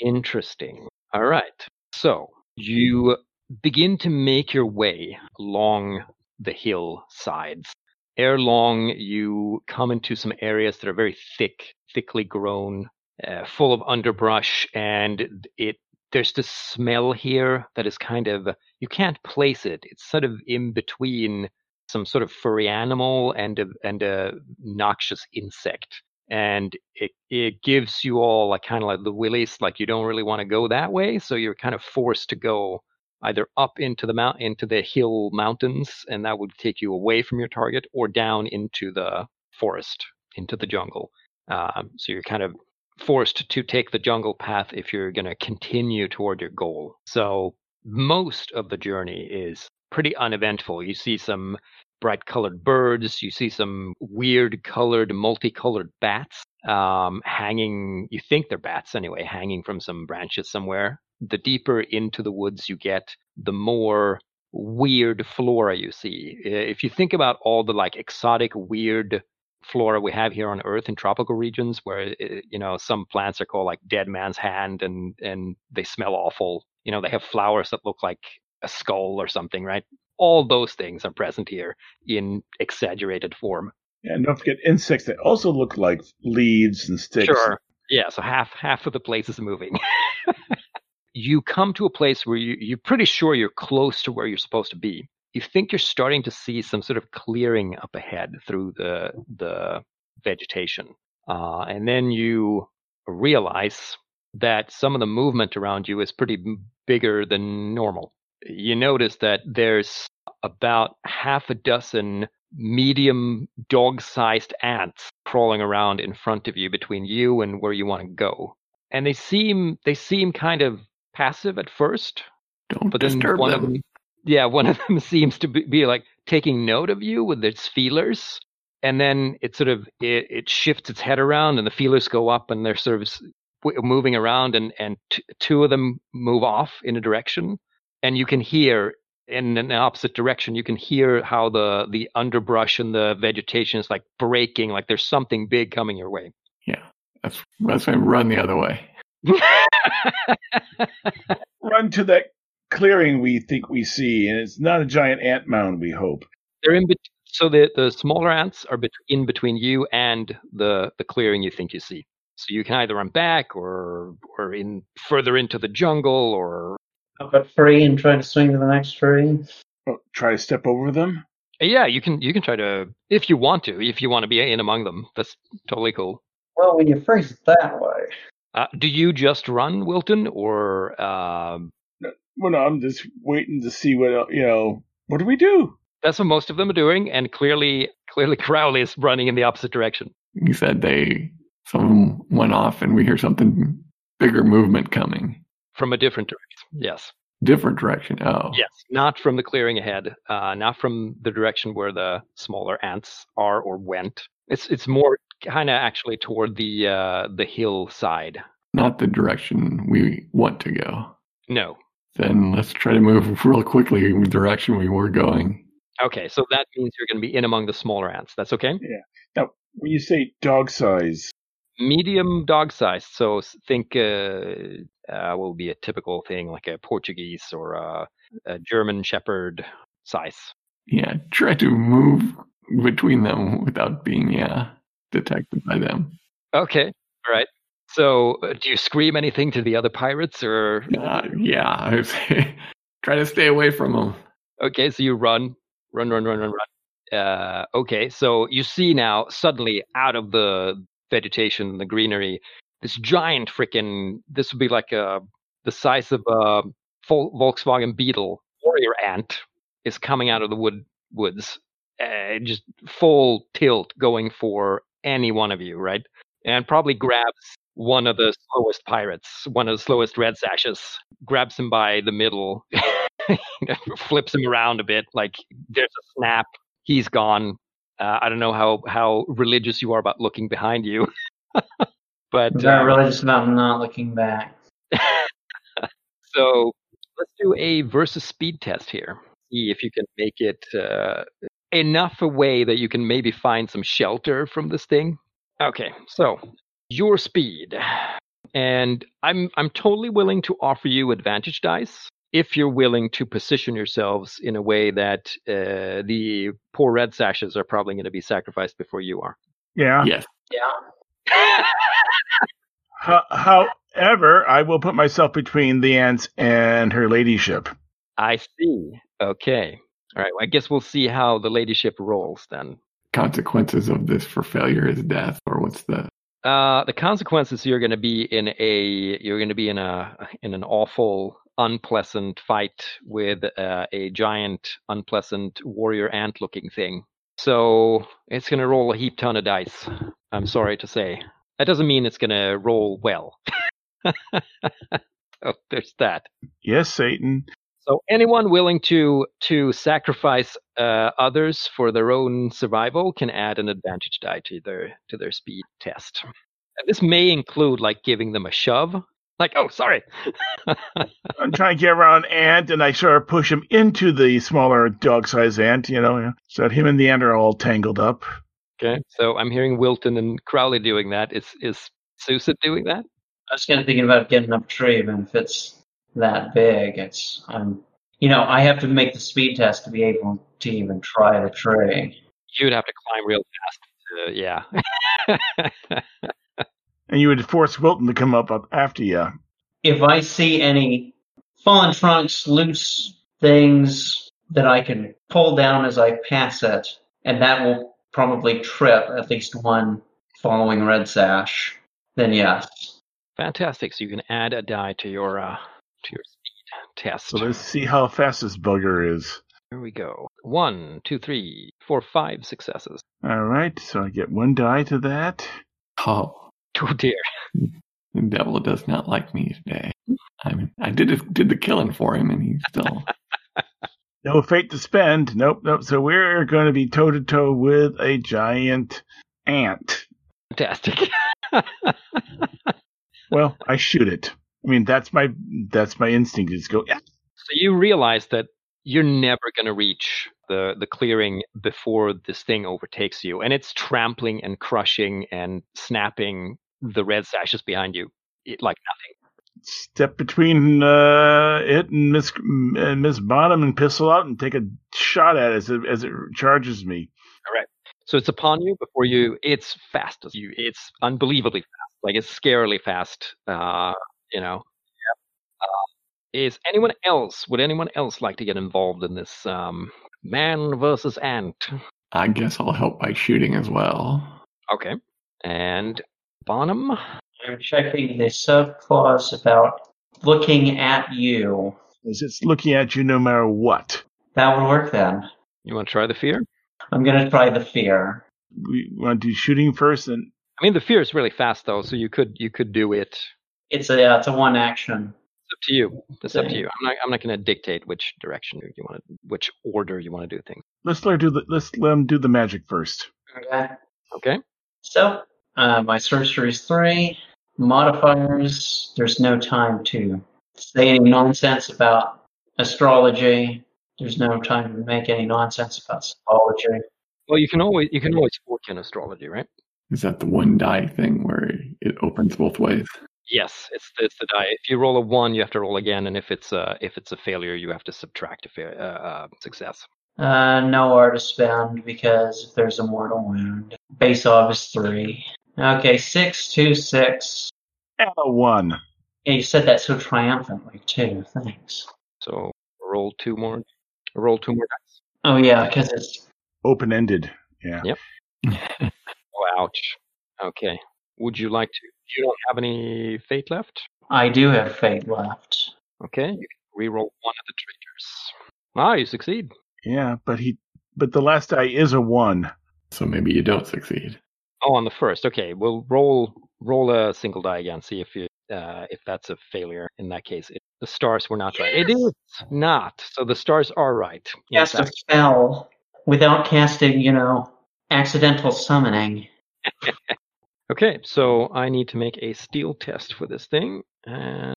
Interesting. All right. So you begin to make your way along the hill sides. Ere long, you come into some areas that are very thick, thickly grown, uh, full of underbrush, and it there's this smell here that is kind of you can't place it. It's sort of in between some sort of furry animal and a, and a noxious insect and it it gives you all like kind of like the willies like you don't really want to go that way so you're kind of forced to go either up into the mount into the hill mountains and that would take you away from your target or down into the forest into the jungle. Um, so you're kind of forced to take the jungle path if you're going to continue toward your goal. So most of the journey is pretty uneventful. You see some bright colored birds. You see some weird colored, multicolored bats um, hanging. You think they're bats anyway, hanging from some branches somewhere. The deeper into the woods you get, the more weird flora you see. If you think about all the like exotic, weird flora we have here on Earth in tropical regions, where you know some plants are called like dead man's hand, and and they smell awful. You know, they have flowers that look like a skull or something, right? All those things are present here in exaggerated form. Yeah, and don't forget insects that also look like leaves and sticks. Sure. Yeah, so half half of the place is moving. you come to a place where you, you're pretty sure you're close to where you're supposed to be. You think you're starting to see some sort of clearing up ahead through the the vegetation, uh, and then you realize that some of the movement around you is pretty bigger than normal you notice that there's about half a dozen medium dog sized ants crawling around in front of you between you and where you want to go. And they seem they seem kind of passive at first. Don't but then disturb one them. Of them. Yeah, one of them seems to be, be like taking note of you with its feelers. And then it sort of it, it shifts its head around and the feelers go up and they're sort of moving around and, and t- two of them move off in a direction and you can hear in an opposite direction you can hear how the the underbrush and the vegetation is like breaking like there's something big coming your way. Yeah. That's that's why I run the other way. Run to that clearing we think we see and it's not a giant ant mound we hope. They're in be- so the the smaller ants are bet- in between you and the the clearing you think you see. So you can either run back or or in further into the jungle or up at free and try to swing to the next tree. Oh, try to step over them. Yeah, you can. You can try to if you want to. If you want to be in among them, that's totally cool. Well, when you phrase it that way. Uh, do you just run, Wilton, or? Um... Well, no, I'm just waiting to see what you know. What do we do? That's what most of them are doing, and clearly, clearly, Crowley is running in the opposite direction. You said they some of them went off, and we hear something bigger movement coming from a different direction. Yes. Different direction. Oh. Yes, not from the clearing ahead, uh, not from the direction where the smaller ants are or went. It's it's more kind of actually toward the uh, the hillside. Not the direction we want to go. No. Then let's try to move real quickly in the direction we were going. Okay, so that means you're going to be in among the smaller ants. That's okay. Yeah. Now, when you say dog size, medium dog size. So think uh, uh, will be a typical thing like a Portuguese or a, a German Shepherd size. Yeah, try to move between them without being yeah detected by them. Okay, all right. So, uh, do you scream anything to the other pirates, or? Uh, yeah, try to stay away from them. Okay, so you run, run, run, run, run, run. Uh, okay, so you see now suddenly out of the vegetation, the greenery, this giant freaking this would be like a the size of a Volkswagen Beetle warrior ant is coming out of the wood woods, uh, just full tilt, going for any one of you, right? And probably grabs one of the slowest pirates, one of the slowest red sashes, grabs him by the middle, flips him around a bit. Like there's a snap. He's gone. Uh, I don't know how how religious you are about looking behind you, but I'm very um, religious about not looking back. so let's do a versus speed test here. See if you can make it uh, enough away that you can maybe find some shelter from this thing. Okay, so your speed, and I'm I'm totally willing to offer you advantage dice if you're willing to position yourselves in a way that uh, the poor red sashes are probably going to be sacrificed before you are. Yeah. Yes. Yeah. Ho- however, I will put myself between the ants and her ladyship. I see. Okay. All right. Well, I guess we'll see how the ladyship rolls then. Consequences of this for failure is death, or what's the? Uh, the consequences you're going to be in a you're going to be in a in an awful unpleasant fight with uh, a giant unpleasant warrior ant looking thing. So it's going to roll a heap ton of dice. I'm sorry to say. That doesn't mean it's going to roll well. so there's that. Yes, Satan. So anyone willing to to sacrifice uh, others for their own survival can add an advantage die to their to their speed test. And this may include like giving them a shove, like oh sorry. I'm trying to get around ant, and I sort of push him into the smaller dog-sized ant. You know, so that him and the ant are all tangled up. Okay, so I'm hearing Wilton and Crowley doing that. Is is Sousa doing that? I was kind of thinking about getting up tree, but if it's that big, it's I'm. You know, I have to make the speed test to be able to even try the tree. You'd have to climb real fast. To, yeah. And you would force Wilton to come up, up after you. If I see any fallen trunks, loose things that I can pull down as I pass it, and that will probably trip at least one following red sash, then yes. Fantastic. So you can add a die to your uh, to your speed test. So let's see how fast this bugger is. Here we go. One, two, three, four, five successes. All right, so I get one die to that. Oh, Oh dear. the devil does not like me today. I mean, I did did the killing for him, and he's still. No fate to spend. Nope, nope. So we're going to be toe to toe with a giant ant. Fantastic. Well, I shoot it. I mean, that's my that's my instinct. Is go. Yeah. So you realize that you're never going to reach the the clearing before this thing overtakes you, and it's trampling and crushing and snapping the red sashes behind you it, like nothing. Step between uh, it and Miss uh, Miss Bonham and pistol out and take a shot at it as it, as it charges me. All right. So it's upon you before you. It's fast as you. It's unbelievably fast. Like it's scarily fast. Uh, you know. Uh, is anyone else? Would anyone else like to get involved in this um, man versus ant? I guess I'll help by shooting as well. Okay. And Bonham. I'm checking the sub clause about looking at you. Is it's looking at you no matter what. That would work then. You want to try the fear? I'm going to try the fear. We want to do shooting first, and I mean, the fear is really fast though, so you could you could do it. It's a it's a one action. It's up to you. It's up to you. I'm not I'm not going to dictate which direction you want to, which order you want to do things. let's let her do the let's let him do the magic first. Okay. Okay. So uh, my sorcery is three modifiers. There's no time to say any nonsense about astrology. There's no time to make any nonsense about astrology. Well, you can always you can always fork in astrology, right? Is that the one die thing where it opens both ways? Yes, it's it's the die. If you roll a one, you have to roll again, and if it's a if it's a failure, you have to subtract a fa- uh, uh, success. Uh, nowhere to spend because if there's a mortal wound, base of is three. Okay, six, two, six. And a one. Yeah, you said that so triumphantly too. Thanks. So roll two more. Roll two more dice. Oh yeah, because it's Open ended. Yeah. Yep. Oh, ouch. Okay. Would you like to? You don't have any fate left. I do have fate left. Okay. You can re-roll one of the traitors. Ah, you succeed. Yeah, but he but the last die is a one. So maybe you don't succeed. Oh, on the first. Okay, we'll roll roll a single die again. See if you uh, if that's a failure. In that case, it The stars were not right. It is not. So the stars are right. in Cast a spell without casting, you know, accidental summoning. Okay, so I need to make a steel test for this thing, and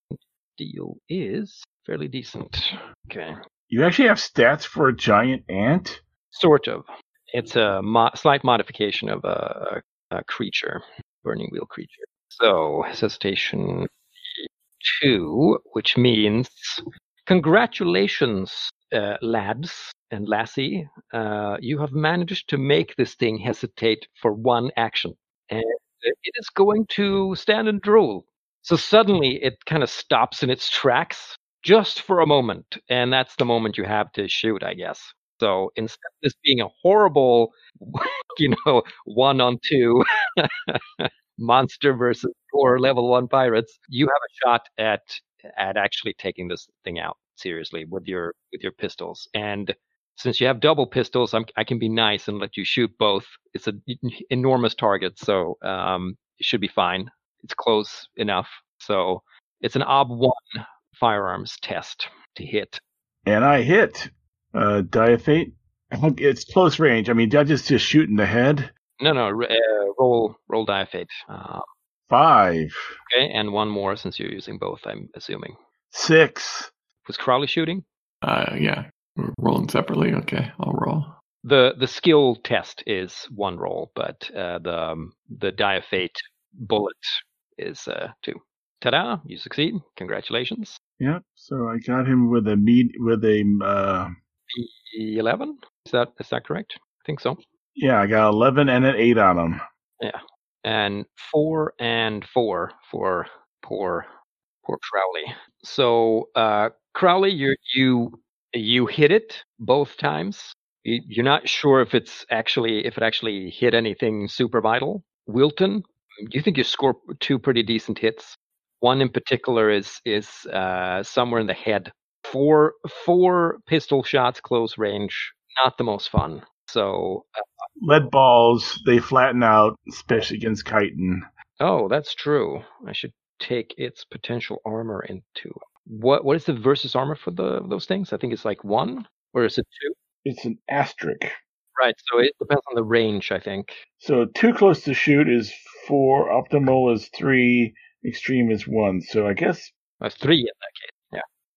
steel is fairly decent. Okay, You actually have stats for a giant ant? sort of. It's a mo- slight modification of a, a creature, burning wheel creature. So hesitation two, which means congratulations, uh, lads and lassie. Uh, you have managed to make this thing hesitate for one action, and it is going to stand and drool. So suddenly it kind of stops in its tracks just for a moment, and that's the moment you have to shoot, I guess. So instead of this being a horrible, you know, one on two monster versus four level one pirates, you have a shot at at actually taking this thing out seriously with your with your pistols. And since you have double pistols, I'm, I can be nice and let you shoot both. It's an enormous target, so um, it should be fine. It's close enough. So it's an OB one firearms test to hit. And I hit. Uh, Die of Fate. It's close range. I mean, did I just, just shoot in the head? No, no, r- uh, roll roll die of fate. Uh, Five. okay, and one more since you're using both. I'm assuming. Six. Was Crowley shooting? Uh, yeah, we're rolling separately. Okay, I'll roll. The the skill test is one roll, but uh, the um, the die of fate bullet is uh, two. Ta-da! You succeed. Congratulations. Yep. So I got him with a med with a uh Eleven. Is that is that correct? I think so. yeah, I got eleven and an eight on them. Yeah. And four and four for poor poor Crowley. So uh, Crowley, you you you hit it both times. You- You're not sure if it's actually if it actually hit anything super vital. Wilton, you think you score two pretty decent hits. One in particular is is uh, somewhere in the head. Four four pistol shots close range, not the most fun. So Lead balls, they flatten out, especially against chitin. Oh, that's true. I should take its potential armor into what? What is the versus armor for the those things? I think it's like one, or is it two? It's an asterisk. Right. So it depends on the range. I think. So too close to shoot is four, optimal is three, extreme is one. So I guess Uh, three in that case.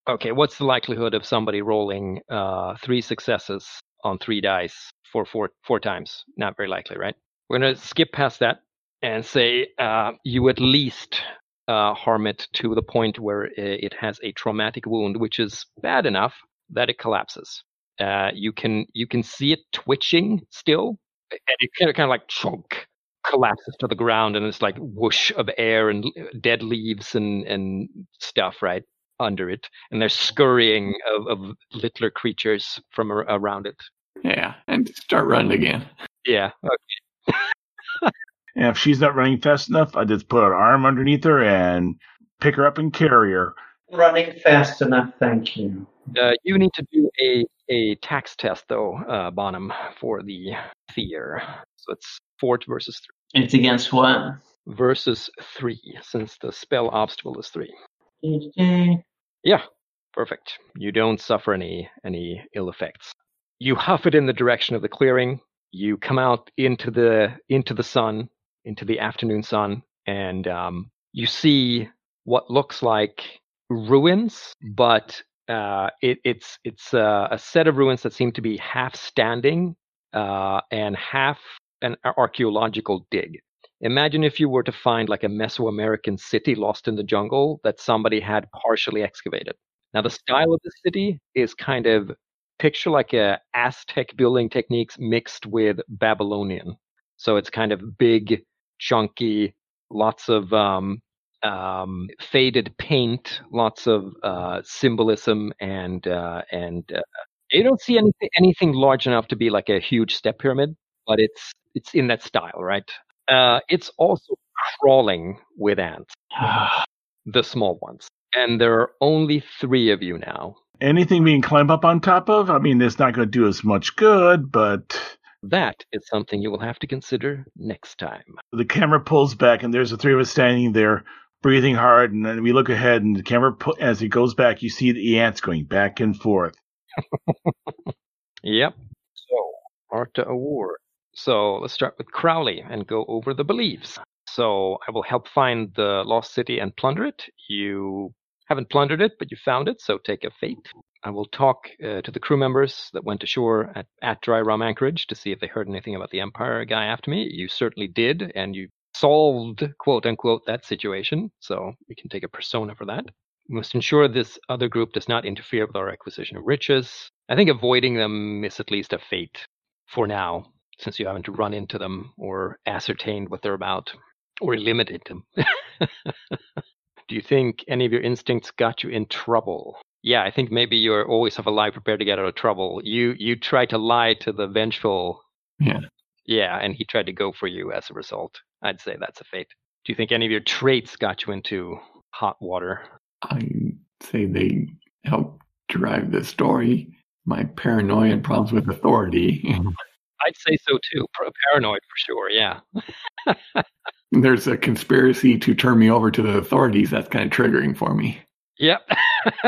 Okay. What's the likelihood of somebody rolling uh, three successes on three dice for four four times? Not very likely, right? We're gonna skip past that and say uh, you at least uh, harm it to the point where it has a traumatic wound, which is bad enough that it collapses. Uh, you can you can see it twitching still, and it kind of kind of like chunk collapses to the ground, and it's like whoosh of air and dead leaves and and stuff right under it, and there's scurrying of, of littler creatures from ar- around it. Yeah, and start running again. Yeah, and if she's not running fast enough, I just put an arm underneath her and pick her up and carry her. Running fast enough, thank you. Uh, you need to do a, a tax test, though, uh, Bonham, for the fear. So it's Forte versus three. It's against what? Versus three, since the spell obstacle is three. Okay. Yeah, perfect. You don't suffer any any ill effects. You huff it in the direction of the clearing. You come out into the into the sun, into the afternoon sun, and um, you see what looks like ruins, but uh, it, it's it's a set of ruins that seem to be half standing uh, and half an archaeological dig. Imagine if you were to find like a Mesoamerican city lost in the jungle that somebody had partially excavated. Now the style of the city is kind of picture like a Aztec building techniques mixed with Babylonian. So it's kind of big, chunky, lots of um, um, faded paint, lots of uh, symbolism, and uh, and uh, you don't see anything anything large enough to be like a huge step pyramid, but it's it's in that style, right? Uh, it's also crawling with ants, the small ones, and there are only three of you now. Anything we can climb up on top of? I mean, it's not going to do us much good, but That is something you will have to consider next time. the camera pulls back and there's the three of us standing there breathing hard, and then we look ahead, and the camera, pu- as it goes back, you see the ants going back and forth. Yep. So, Artha Award. So let's start with Crowley and go over the beliefs. So I will help find the lost city and plunder it. You haven't plundered it, but you found it, so take a fate. I will talk uh, to the crew members that went ashore at, at Dry Rum Anchorage to see if they heard anything about the Empire guy after me. You certainly did, and you solved, quote unquote, that situation, so we can take a persona for that. We must ensure this other group does not interfere with our acquisition of riches. I think avoiding them is at least a fate for now, since you haven't run into them or ascertained what they're about or eliminated them. Do you think any of your instincts got you in trouble? Yeah, I think maybe you're always have a lie prepared to get out of trouble. You you tried to lie to the vengeful. Yeah. Yeah, and he tried to go for you as a result. I'd say that's a fate. Do you think any of your traits got you into hot water? I say they help drive the story. My paranoia and problems with authority. I'd say so too. Paranoid for sure. Yeah. There's a conspiracy to turn me over to the authorities. That's kind of triggering for me. Yep.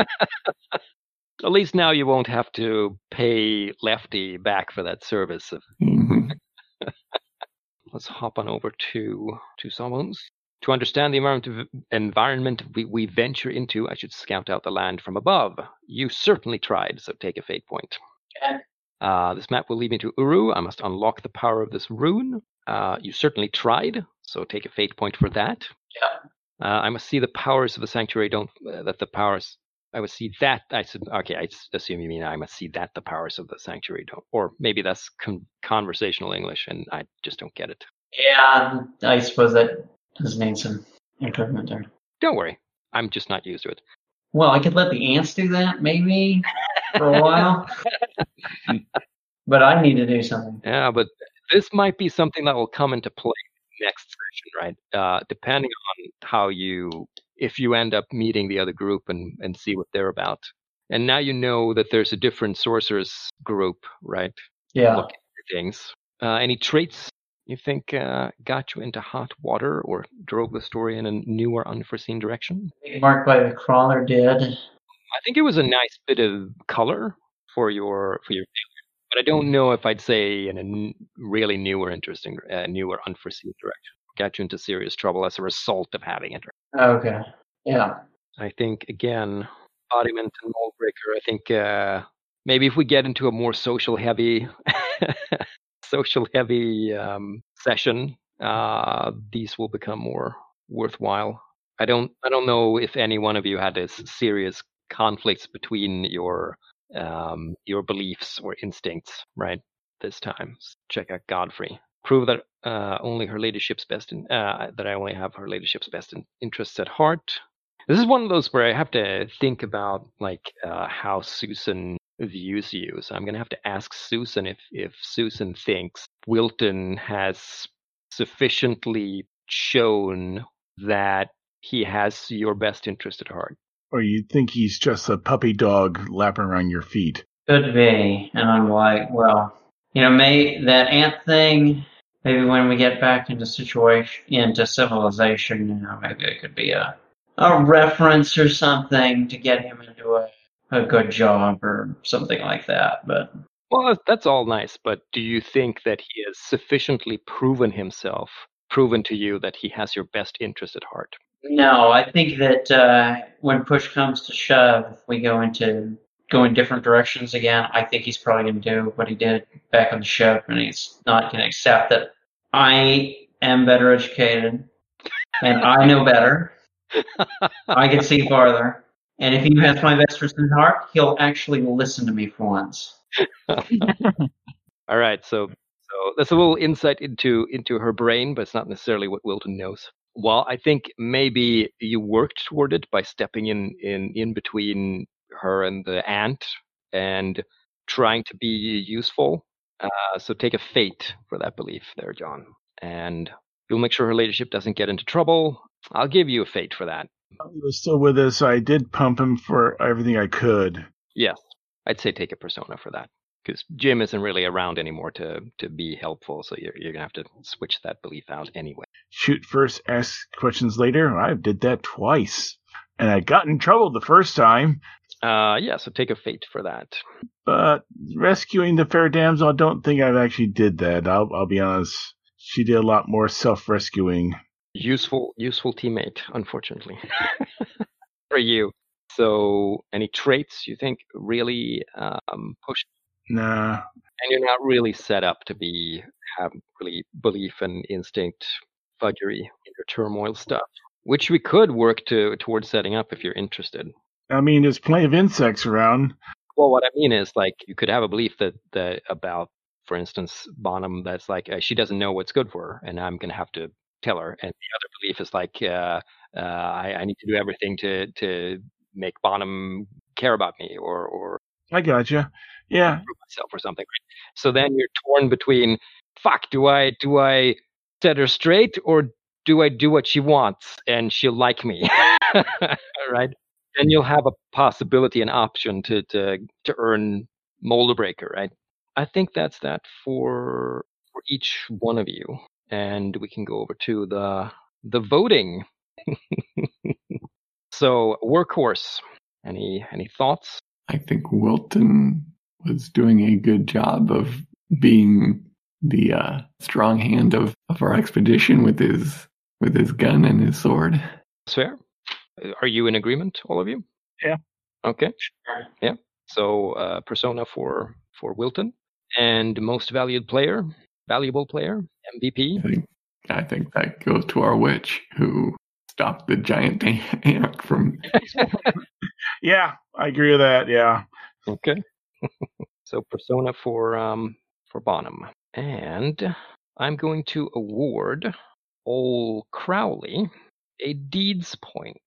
At least now you won't have to pay Lefty back for that service. Mhm. Let's hop on over to to Sawbones. To understand the environment, environment we, we venture into, I should scout out the land from above. You certainly tried, so take a fate point. Okay. Uh, this map will lead me to Uru. I must unlock the power of this rune. Uh, you certainly tried, so take a fate point for that. Yeah. Uh, I must see the powers of the sanctuary. Don't uh, that the powers. I would see that. I said, okay. I assume you mean I must see that the powers of the sanctuary don't, or maybe that's con- conversational English, and I just don't get it. Yeah, I suppose that does need some improvement there. Don't worry, I'm just not used to it. Well, I could let the ants do that maybe for a while, but I need to do something. Yeah, but this might be something that will come into play next session, right? Uh, depending on how you, if you end up meeting the other group and and see what they're about. And now you know that there's a different sorcerers group, right? Yeah. looking things. Uh, any traits you think uh, got you into hot water or drove the story in a new or unforeseen direction? Marked by the crawler did. I think it was a nice bit of color for your for your failure, but I don't know if I'd say in a n- really new or interesting, uh, new or unforeseen direction. Got you into serious trouble as a result of having it. Okay. Yeah. I think again, embodiment and mold breaker. I think uh, maybe if we get into a more social heavy, social heavy um, session, uh, these will become more worthwhile. I don't, I don't know if any one of you had this serious conflicts between your um, your beliefs or instincts, right? This time, check out Godfrey. Prove that uh, only her ladyship's best in, uh, that I only have her ladyship's best in, interests at heart. This is one of those where I have to think about like uh, how Susan views you. So I'm gonna have to ask Susan if if Susan thinks Wilton has sufficiently shown that he has your best interest at heart. Or you think he's just a puppy dog lapping around your feet. Could be. And I'm like, well, you know, may that ant thing. Maybe when we get back into situation into civilization, you know, maybe it could be a a reference or something to get him into a a good job or something like that. But Well, that's all nice, but do you think that he has sufficiently proven himself, proven to you that he has your best interest at heart? no, I think that uh, when push comes to shove, if we go into go in different directions again. I think he's probably going to do what he did back on the ship, and he's not going to accept that I am better educated and I know better. I can see farther. And if he has my best interest in heart, he'll actually listen to me for once. All right, so so that's a little insight into into her brain, but it's not necessarily what Wilton knows. Well, I think maybe you worked toward it by stepping in in in between her and the ant and trying to be useful. Uh, so take a fate for that belief there, John, and you'll make sure her ladyship doesn't get into trouble. I'll give you a fate for that. He was still with us. I did pump him for everything I could. Yes, I'd say take a persona for that. because Jim isn't really around anymore to to be helpful. So you're you're gonna have to switch that belief out anyway. Shoot first, ask questions later. I did that twice, and I got in trouble the first time. Uh, yeah. So take a fate for that. But rescuing the fair damsel, I don't think I've actually did that. I'll I'll be honest. She did a lot more self rescuing. Useful useful teammate, unfortunately, for you. So any traits you think really um, push Nah, and you're not really set up to be have really belief and instinct fudgery in your turmoil stuff, which we could work to towards setting up if you're interested. I mean, there's plenty of insects around. Well, what I mean is like you could have a belief that that about, for instance, Bonham that's like uh, she doesn't know what's good for her, and I'm gonna have to tell her. And the other belief is like uh, uh, I, I need to do everything to to make Bonham care about me or or I gotcha. Yeah, myself or something. So then you're torn between fuck, do I do I set her straight or do I do what she wants and she'll like me? right? Then you'll have a possibility, an option to to to earn Moldbreaker, right? I think that's that for for each one of you. And we can go over to the the voting. so workhorse. Any any thoughts? I think Wilton was doing a good job of being the uh, strong hand of, of our expedition with his with his gun and his sword. Fair. Are you in agreement, all of you? Yeah. Okay. Yeah. So uh, persona for for Wilton and most valued player, valuable player, MVP. I think I think that goes to our witch who stopped the giant ant from. yeah, I agree with that. Yeah. Okay. so persona for um for Bonham, and I'm going to award Ol Crowley a deeds point.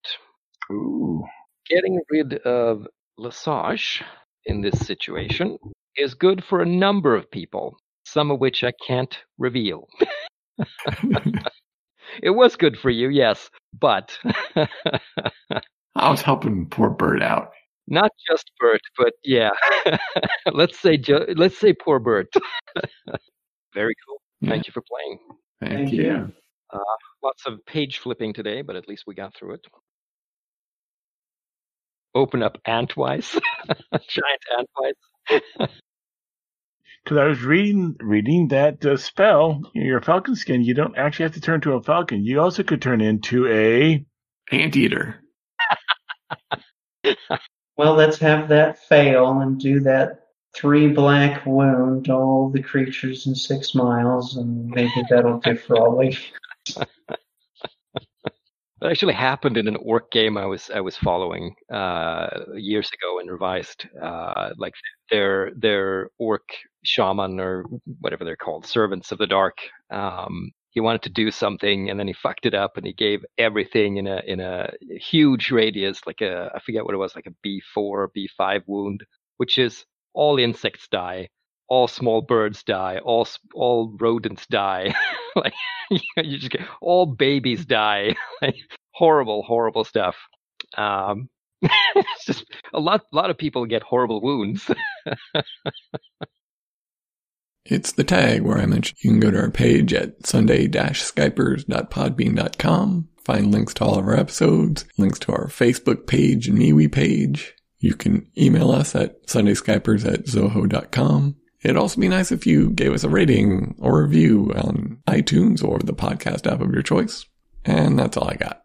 Ooh. Getting rid of Lesage in this situation is good for a number of people, some of which I can't reveal. it was good for you, yes, but I was helping poor Bert out. not just Bert, but yeah, let's say jo- let's say poor Bert. Very cool. Yeah. Thank you for playing. Thank, Thank you. you. Uh, lots of page flipping today, but at least we got through it. Open up Antwise, giant Antwise. Because I was reading reading that uh, spell, your falcon skin. You don't actually have to turn to a falcon. You also could turn into a. Anteater. Well, let's have that fail and do that three black wound all the creatures in six miles, and maybe that'll do for all we. That actually happened in an orc game I was I was following uh, years ago and revised. Uh, like their their orc shaman or whatever they're called, servants of the dark. Um, he wanted to do something and then he fucked it up and he gave everything in a in a huge radius, like a I forget what it was, like a B four B five wound, which is all insects die, all small birds die, all all rodents die, like you just get all babies die, like horrible, horrible stuff. Um, it's just a lot, lot of people get horrible wounds. It's the tag where I mentioned you can go to our page at sunday-skypers.podbean.com, find links to all of our episodes, links to our Facebook page and MeWe page. You can email us at sundayskypers at zoho.com. It'd also be nice if you gave us a rating or review on iTunes or the podcast app of your choice. And that's all I got.